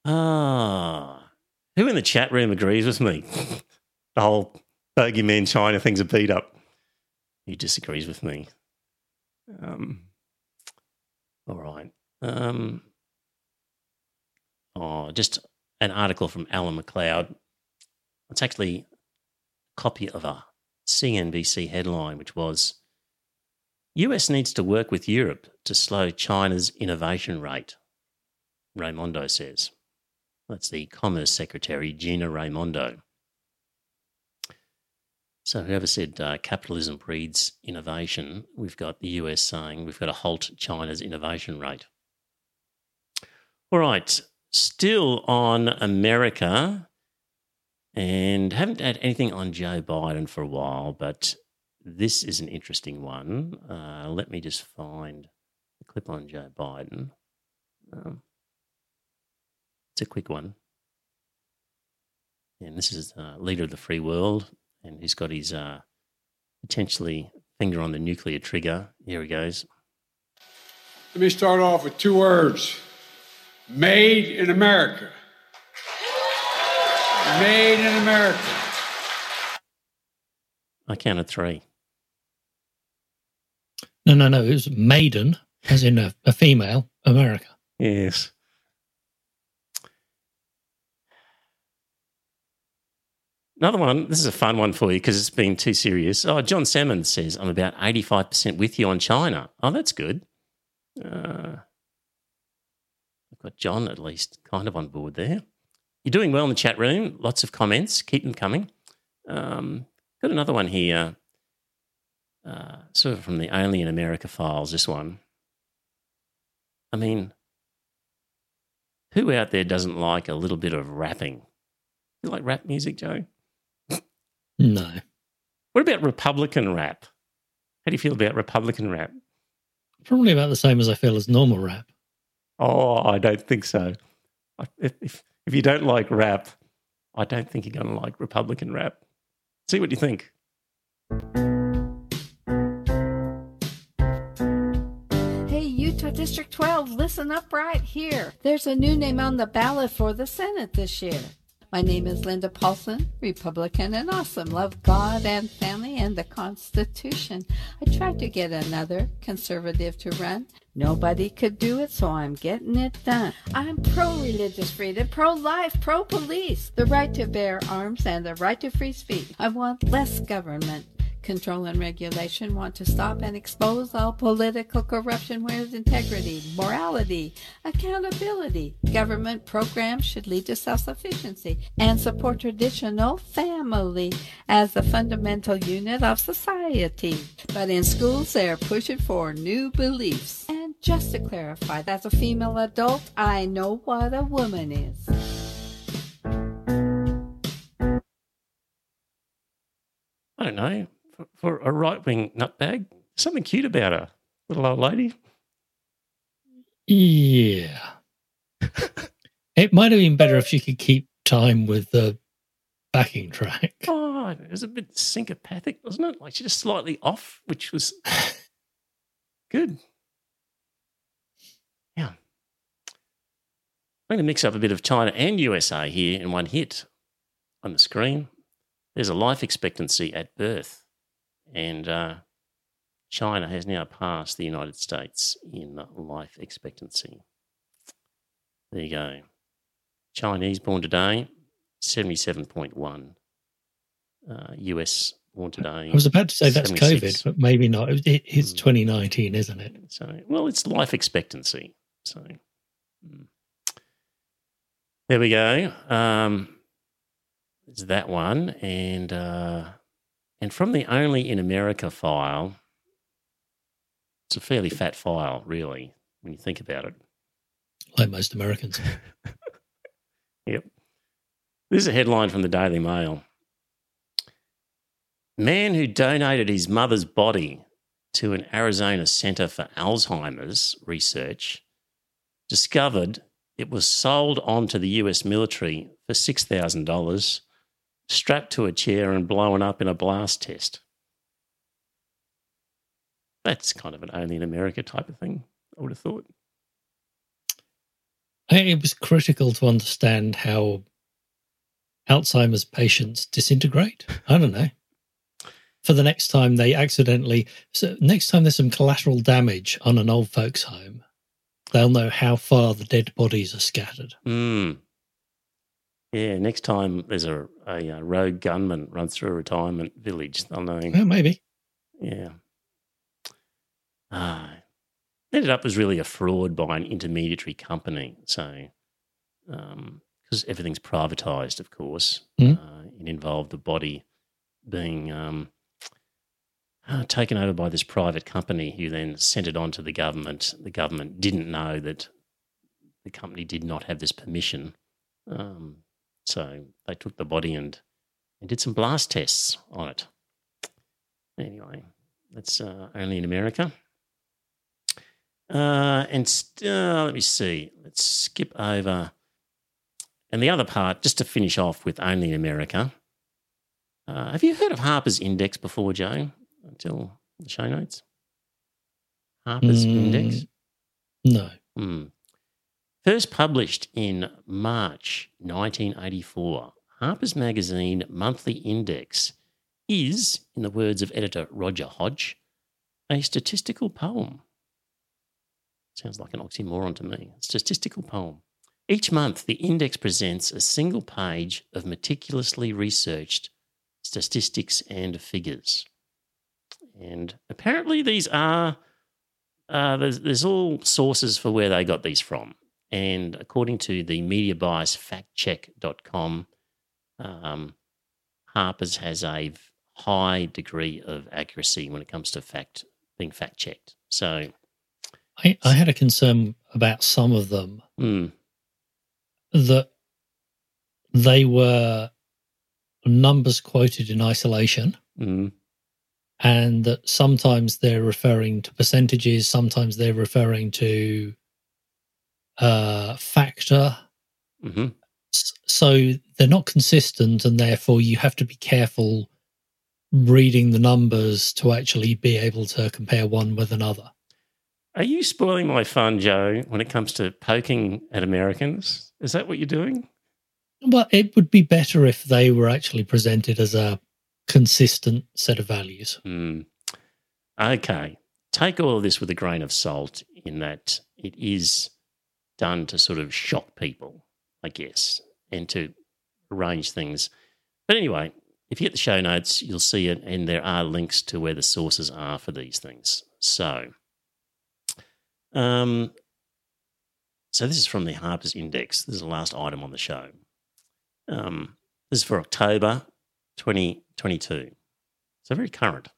[SPEAKER 2] Ah, who in the chat room agrees with me? the whole bogeyman China thing's a beat up. He disagrees with me. Um, all right. Um, oh, just an article from Alan McLeod. It's actually a copy of a CNBC headline, which was US needs to work with Europe to slow China's innovation rate, Raimondo says. That's the Commerce Secretary, Gina Raimondo. So, whoever said uh, capitalism breeds innovation, we've got the US saying we've got to halt China's innovation rate. All right, still on America, and haven't had anything on Joe Biden for a while, but this is an interesting one. Uh, let me just find the clip on Joe Biden. Um, it's a quick one. And this is uh, leader of the free world, and he's got his uh, potentially finger on the nuclear trigger. Here he goes.
[SPEAKER 6] Let me start off with two words Made in America. Made in America.
[SPEAKER 2] I counted three.
[SPEAKER 3] No, no, no. It was maiden, as in a, a female, America.
[SPEAKER 2] Yes. Another one, this is a fun one for you because it's been too serious. Oh, John Salmon says, I'm about 85% with you on China. Oh, that's good. Uh, got John at least kind of on board there. You're doing well in the chat room. Lots of comments. Keep them coming. Um, got another one here, uh, sort of from the Alien America files. This one. I mean, who out there doesn't like a little bit of rapping? You like rap music, Joe?
[SPEAKER 3] No.
[SPEAKER 2] What about Republican rap? How do you feel about Republican rap?
[SPEAKER 3] Probably about the same as I feel as normal rap.
[SPEAKER 2] Oh, I don't think so. If, if, if you don't like rap, I don't think you're going to like Republican rap. See what you think.
[SPEAKER 7] Hey, Utah District 12, listen up right here. There's a new name on the ballot for the Senate this year. My name is Linda Paulson, Republican and awesome. Love God and family and the Constitution. I tried to get another conservative to run. Nobody could do it, so I'm getting it done. I'm pro religious freedom, pro life, pro police, the right to bear arms, and the right to free speech. I want less government control and regulation want to stop and expose all political corruption where's integrity, morality, accountability. Government programs should lead to self-sufficiency and support traditional family as the fundamental unit of society. But in schools, they're pushing for new beliefs. And just to clarify, as a female adult, I know what a woman is.
[SPEAKER 2] I don't know for a right wing nutbag. Something cute about her, little old lady.
[SPEAKER 3] Yeah. it might have been better if she could keep time with the backing track.
[SPEAKER 2] Oh, it was a bit syncopathic, wasn't it? Like she just slightly off, which was good. Yeah. I'm going to mix up a bit of China and USA here in one hit on the screen. There's a life expectancy at birth and uh, China has now passed the United States in life expectancy. There you go. Chinese born today, 77.1. uh, US born today.
[SPEAKER 3] I was about to say that's 76. COVID, but maybe not. It, it's mm. 2019, isn't it?
[SPEAKER 2] So, well, it's life expectancy. So, mm. there we go. Um, it's that one, and uh, and from the only in America file, it's a fairly fat file, really, when you think about it.
[SPEAKER 3] Like most Americans.
[SPEAKER 2] yep. This is a headline from the Daily Mail. Man who donated his mother's body to an Arizona Center for Alzheimer's research discovered it was sold on to the US military for $6,000, strapped to a chair and blown up in a blast test. That's kind of an only in America type of thing, I would have thought.
[SPEAKER 3] It was critical to understand how Alzheimer's patients disintegrate. I don't know. For the next time they accidentally, so next time there's some collateral damage on an old folks' home, they'll know how far the dead bodies are scattered.
[SPEAKER 2] Mm. Yeah, next time there's a, a, a, rogue gunman runs through a retirement village, they'll know.
[SPEAKER 3] Yeah, maybe.
[SPEAKER 2] Yeah. Ah, ended up as really a fraud by an intermediary company. So, because um, everything's privatized, of course, mm. uh, it involved the body being um, uh, taken over by this private company who then sent it on to the government. The government didn't know that the company did not have this permission. Um, so they took the body and, and did some blast tests on it. Anyway, that's uh, only in America. Uh, and st- uh, let me see. Let's skip over. And the other part, just to finish off with only in America. Uh, have you heard of Harper's Index before, Joe? Until the show notes. Harper's mm, Index?
[SPEAKER 3] No.
[SPEAKER 2] Mm. First published in March 1984, Harper's Magazine Monthly Index is, in the words of editor Roger Hodge, a statistical poem Sounds like an oxymoron to me. Statistical poem. Each month, the index presents a single page of meticulously researched statistics and figures. And apparently, these are, uh, there's, there's all sources for where they got these from. And according to the mediabiasfactcheck.com, um, Harper's has a high degree of accuracy when it comes to fact being fact checked. So
[SPEAKER 3] I, I had a concern about some of them
[SPEAKER 2] mm.
[SPEAKER 3] that they were numbers quoted in isolation.
[SPEAKER 2] Mm.
[SPEAKER 3] And that sometimes they're referring to percentages, sometimes they're referring to uh, factor.
[SPEAKER 2] Mm-hmm.
[SPEAKER 3] So they're not consistent, and therefore you have to be careful reading the numbers to actually be able to compare one with another.
[SPEAKER 2] Are you spoiling my fun, Joe, when it comes to poking at Americans? Is that what you're doing?
[SPEAKER 3] Well, it would be better if they were actually presented as a consistent set of values.
[SPEAKER 2] Mm. Okay. Take all of this with a grain of salt in that it is done to sort of shock people, I guess, and to arrange things. But anyway, if you get the show notes, you'll see it, and there are links to where the sources are for these things. So, um, so this is from the Harper's Index. This is the last item on the show. Um, this is for October 2022. So very current.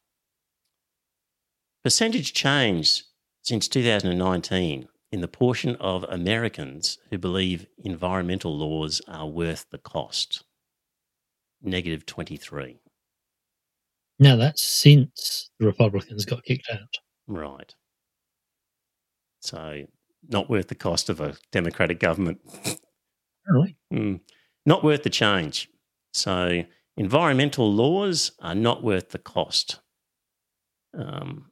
[SPEAKER 2] Percentage change since 2019 in the portion of Americans who believe environmental laws are worth the cost. Negative 23.
[SPEAKER 3] Now that's since the Republicans got kicked out.
[SPEAKER 2] Right. So, not worth the cost of a democratic government.
[SPEAKER 3] Really?
[SPEAKER 2] Mm. Not worth the change. So, environmental laws are not worth the cost. Um,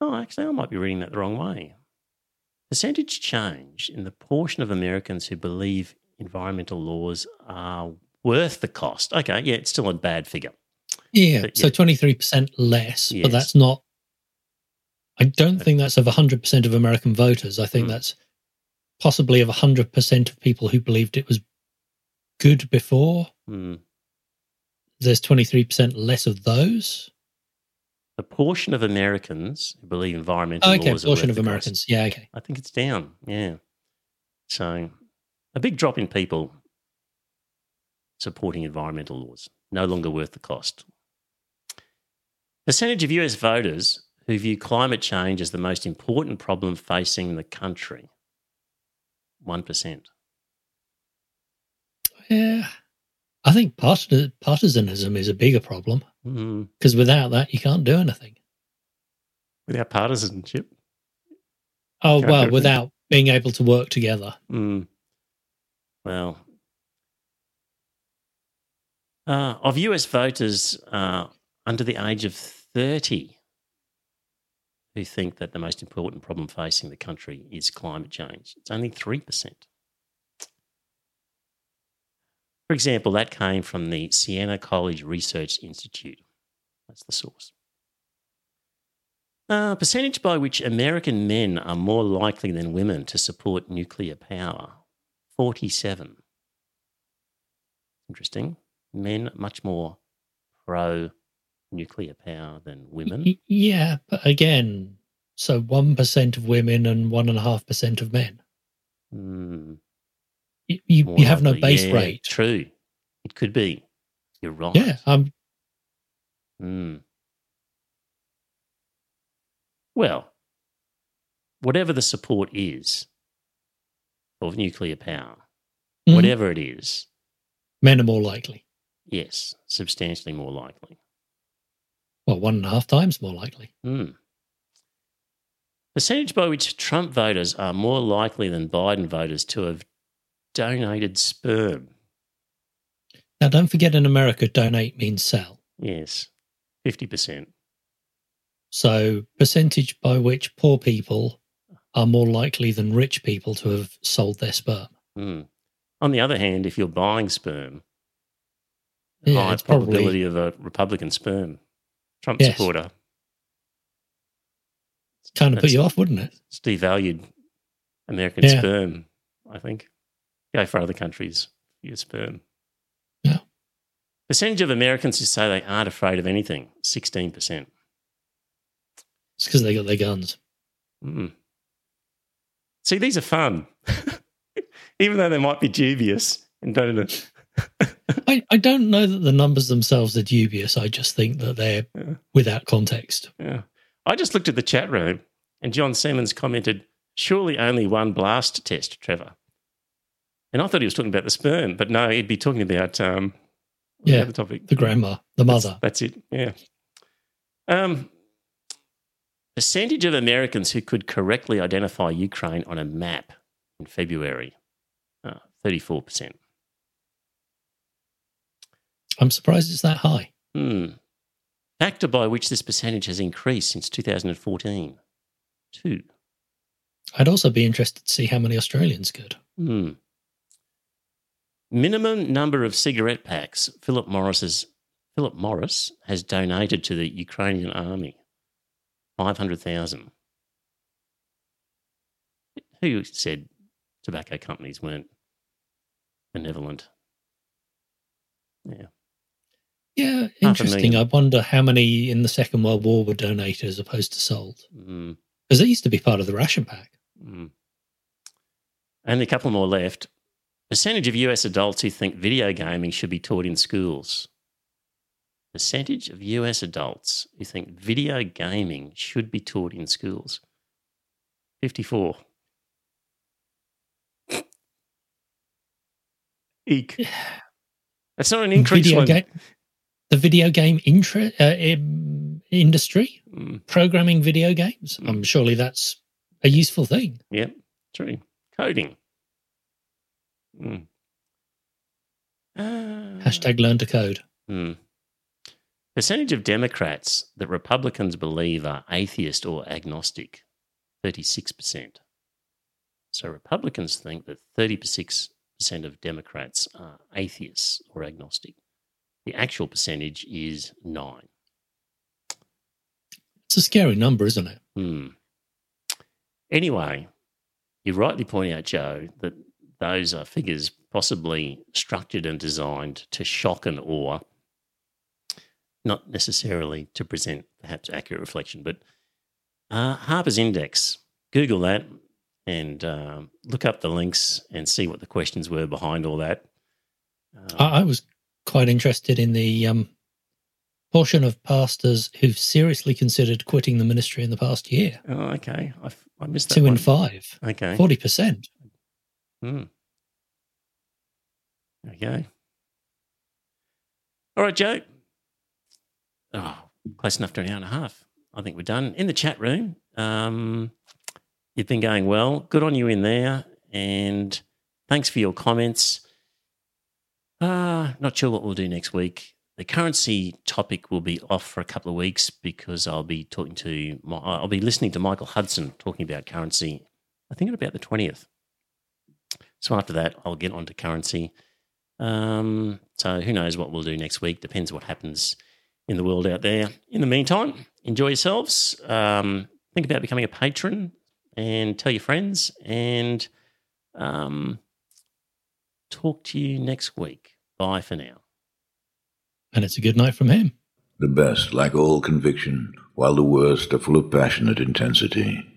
[SPEAKER 2] oh, actually, I might be reading that the wrong way. Percentage change in the portion of Americans who believe environmental laws are worth the cost. Okay, yeah, it's still a bad figure.
[SPEAKER 3] Yeah, but, yeah. so 23% less, yes. but that's not. I don't think that's of 100% of American voters. I think mm. that's possibly of 100% of people who believed it was good before,
[SPEAKER 2] Hmm.
[SPEAKER 3] there's 23% less of those.
[SPEAKER 2] The portion of Americans who believe environmental
[SPEAKER 3] Oh, okay,
[SPEAKER 2] laws are
[SPEAKER 3] portion of Americans.
[SPEAKER 2] cost.
[SPEAKER 3] Yeah, okay.
[SPEAKER 2] I think it's down. Yeah. So a big drop in people supporting environmental laws. No longer worth the cost. Percentage of US voters who view climate change as the most important problem facing the country. 1%.
[SPEAKER 3] Yeah. I think part- partisanism is a bigger problem
[SPEAKER 2] Mm.
[SPEAKER 3] because without that, you can't do anything.
[SPEAKER 2] Without partisanship.
[SPEAKER 3] Oh, well, without being able to work together.
[SPEAKER 2] Mm. Well, uh, of US voters uh, under the age of 30 who think that the most important problem facing the country is climate change, it's only 3%. For example, that came from the Siena College Research Institute. That's the source. Uh, percentage by which American men are more likely than women to support nuclear power 47. Interesting. Men much more pro nuclear power than women.
[SPEAKER 3] Yeah, but again, so 1% of women and 1.5% of men.
[SPEAKER 2] Hmm,
[SPEAKER 3] You, you, have no base
[SPEAKER 2] Yeah,
[SPEAKER 3] rate.
[SPEAKER 2] True. It could be. You're right.
[SPEAKER 3] Yeah, um,
[SPEAKER 2] Hmm. Well, whatever the support is of nuclear power,
[SPEAKER 3] mhm.
[SPEAKER 2] whatever it is,
[SPEAKER 3] men are more likely.
[SPEAKER 2] yes, substantially more likely.
[SPEAKER 3] Well, one and a half times more likely.
[SPEAKER 2] Hmm. Percentage by which Trump voters are more likely than Biden voters to have donated sperm.
[SPEAKER 3] Now, don't forget in America, donate means sell.
[SPEAKER 2] Yes, 50%.
[SPEAKER 3] So, percentage by which poor people are more likely than rich people to have sold their sperm.
[SPEAKER 2] Hmm. On the other hand, if you're buying sperm,
[SPEAKER 3] Yeah,
[SPEAKER 2] high
[SPEAKER 3] it's probably
[SPEAKER 2] probability of a Republican sperm, Trump
[SPEAKER 3] Yes.
[SPEAKER 2] supporter.
[SPEAKER 3] It's kind of put you off, wouldn't it?
[SPEAKER 2] It's devalued American
[SPEAKER 3] Yeah.
[SPEAKER 2] sperm, I think. Go for other countries for your sperm.
[SPEAKER 3] Yeah.
[SPEAKER 2] Percentage of Americans who say they aren't afraid of anything, 16%.
[SPEAKER 3] It's because they got their guns.
[SPEAKER 2] Mm. See, these are fun. Even though they might be dubious and don't.
[SPEAKER 3] I, I don't know that the numbers themselves are dubious. I just think that they're
[SPEAKER 2] Yeah.
[SPEAKER 3] without context.
[SPEAKER 2] Yeah. I just looked at the chat room and John Simmons commented, surely only one blast test, Trevor. And I thought he was talking about the sperm, but no, he'd be talking about um, the
[SPEAKER 3] Yeah,
[SPEAKER 2] other topic.
[SPEAKER 3] The grandma, the mother.
[SPEAKER 2] That's it. Yeah. Um, percentage of Americans who could correctly identify Ukraine on a map in February, uh, thirty-four percent.
[SPEAKER 3] I'm surprised it's that high.
[SPEAKER 2] Hmm. Factor by which this percentage has increased since 2014. Two.
[SPEAKER 3] I'd also be interested to see how many Australians could.
[SPEAKER 2] Hmm. Minimum number of cigarette packs Philip Morris's Philip Morris has donated to the Ukrainian army. 500,000. Who said tobacco companies weren't benevolent? Yeah.
[SPEAKER 3] Yeah, interesting. I wonder how many in the Second World War were donated as opposed to sold.
[SPEAKER 2] Mm,
[SPEAKER 3] Because they used to be part of the ration pack.
[SPEAKER 2] mm. Only a couple more left. Percentage of US adults who think video gaming should be taught in schools. Percentage of US adults who think video gaming should be taught in schools. 54. Eek. That's not an increase
[SPEAKER 3] Video
[SPEAKER 2] one.
[SPEAKER 3] ga- the video game intra- uh, im- industry,
[SPEAKER 2] Mm,
[SPEAKER 3] programming video games.
[SPEAKER 2] Mm.
[SPEAKER 3] Um, surely that's a useful thing.
[SPEAKER 2] yep, true. Coding. Mm.
[SPEAKER 3] Hashtag learn to code.
[SPEAKER 2] Hmm. Percentage of Democrats that Republicans believe are atheist or agnostic, 36%. So Republicans think that 36% of Democrats are atheists or agnostic. The actual percentage is 9.
[SPEAKER 3] It's a scary number, isn't it?
[SPEAKER 2] Hmm. Anyway, you rightly point out, Joe, that those are figures possibly structured and designed to shock and awe, not necessarily to present perhaps accurate reflection. But uh, Harper's Index, Google that and uh, look up the links and see what the questions were behind all that.
[SPEAKER 3] Uh, I was quite interested in the um, portion of pastors who've seriously considered quitting the ministry in the past year.
[SPEAKER 2] Oh, okay. I, I missed that.
[SPEAKER 3] Two
[SPEAKER 2] one.
[SPEAKER 3] in five.
[SPEAKER 2] Okay.
[SPEAKER 3] 40%.
[SPEAKER 2] Hmm. Okay. All right, Joe. Oh, close enough to an hour and a half. I think we're done. In the chat room, um, you've been going well. Good on you in there. And thanks for your comments. Uh, not sure what we'll do next week. The currency topic will be off for a couple of weeks because I'll be talking to, my, I'll be listening to Michael Hudson talking about currency, I think at about the 20th. So after that, I'll get onto currency. Um, so who knows what we'll do next week? Depends what happens in the world out there. In the meantime, enjoy yourselves. Um, think about becoming a patron and tell your friends and um, talk to you next week. Bye for now.
[SPEAKER 3] And it's a good night from him.
[SPEAKER 8] The best lack all conviction, while the worst are full of passionate intensity.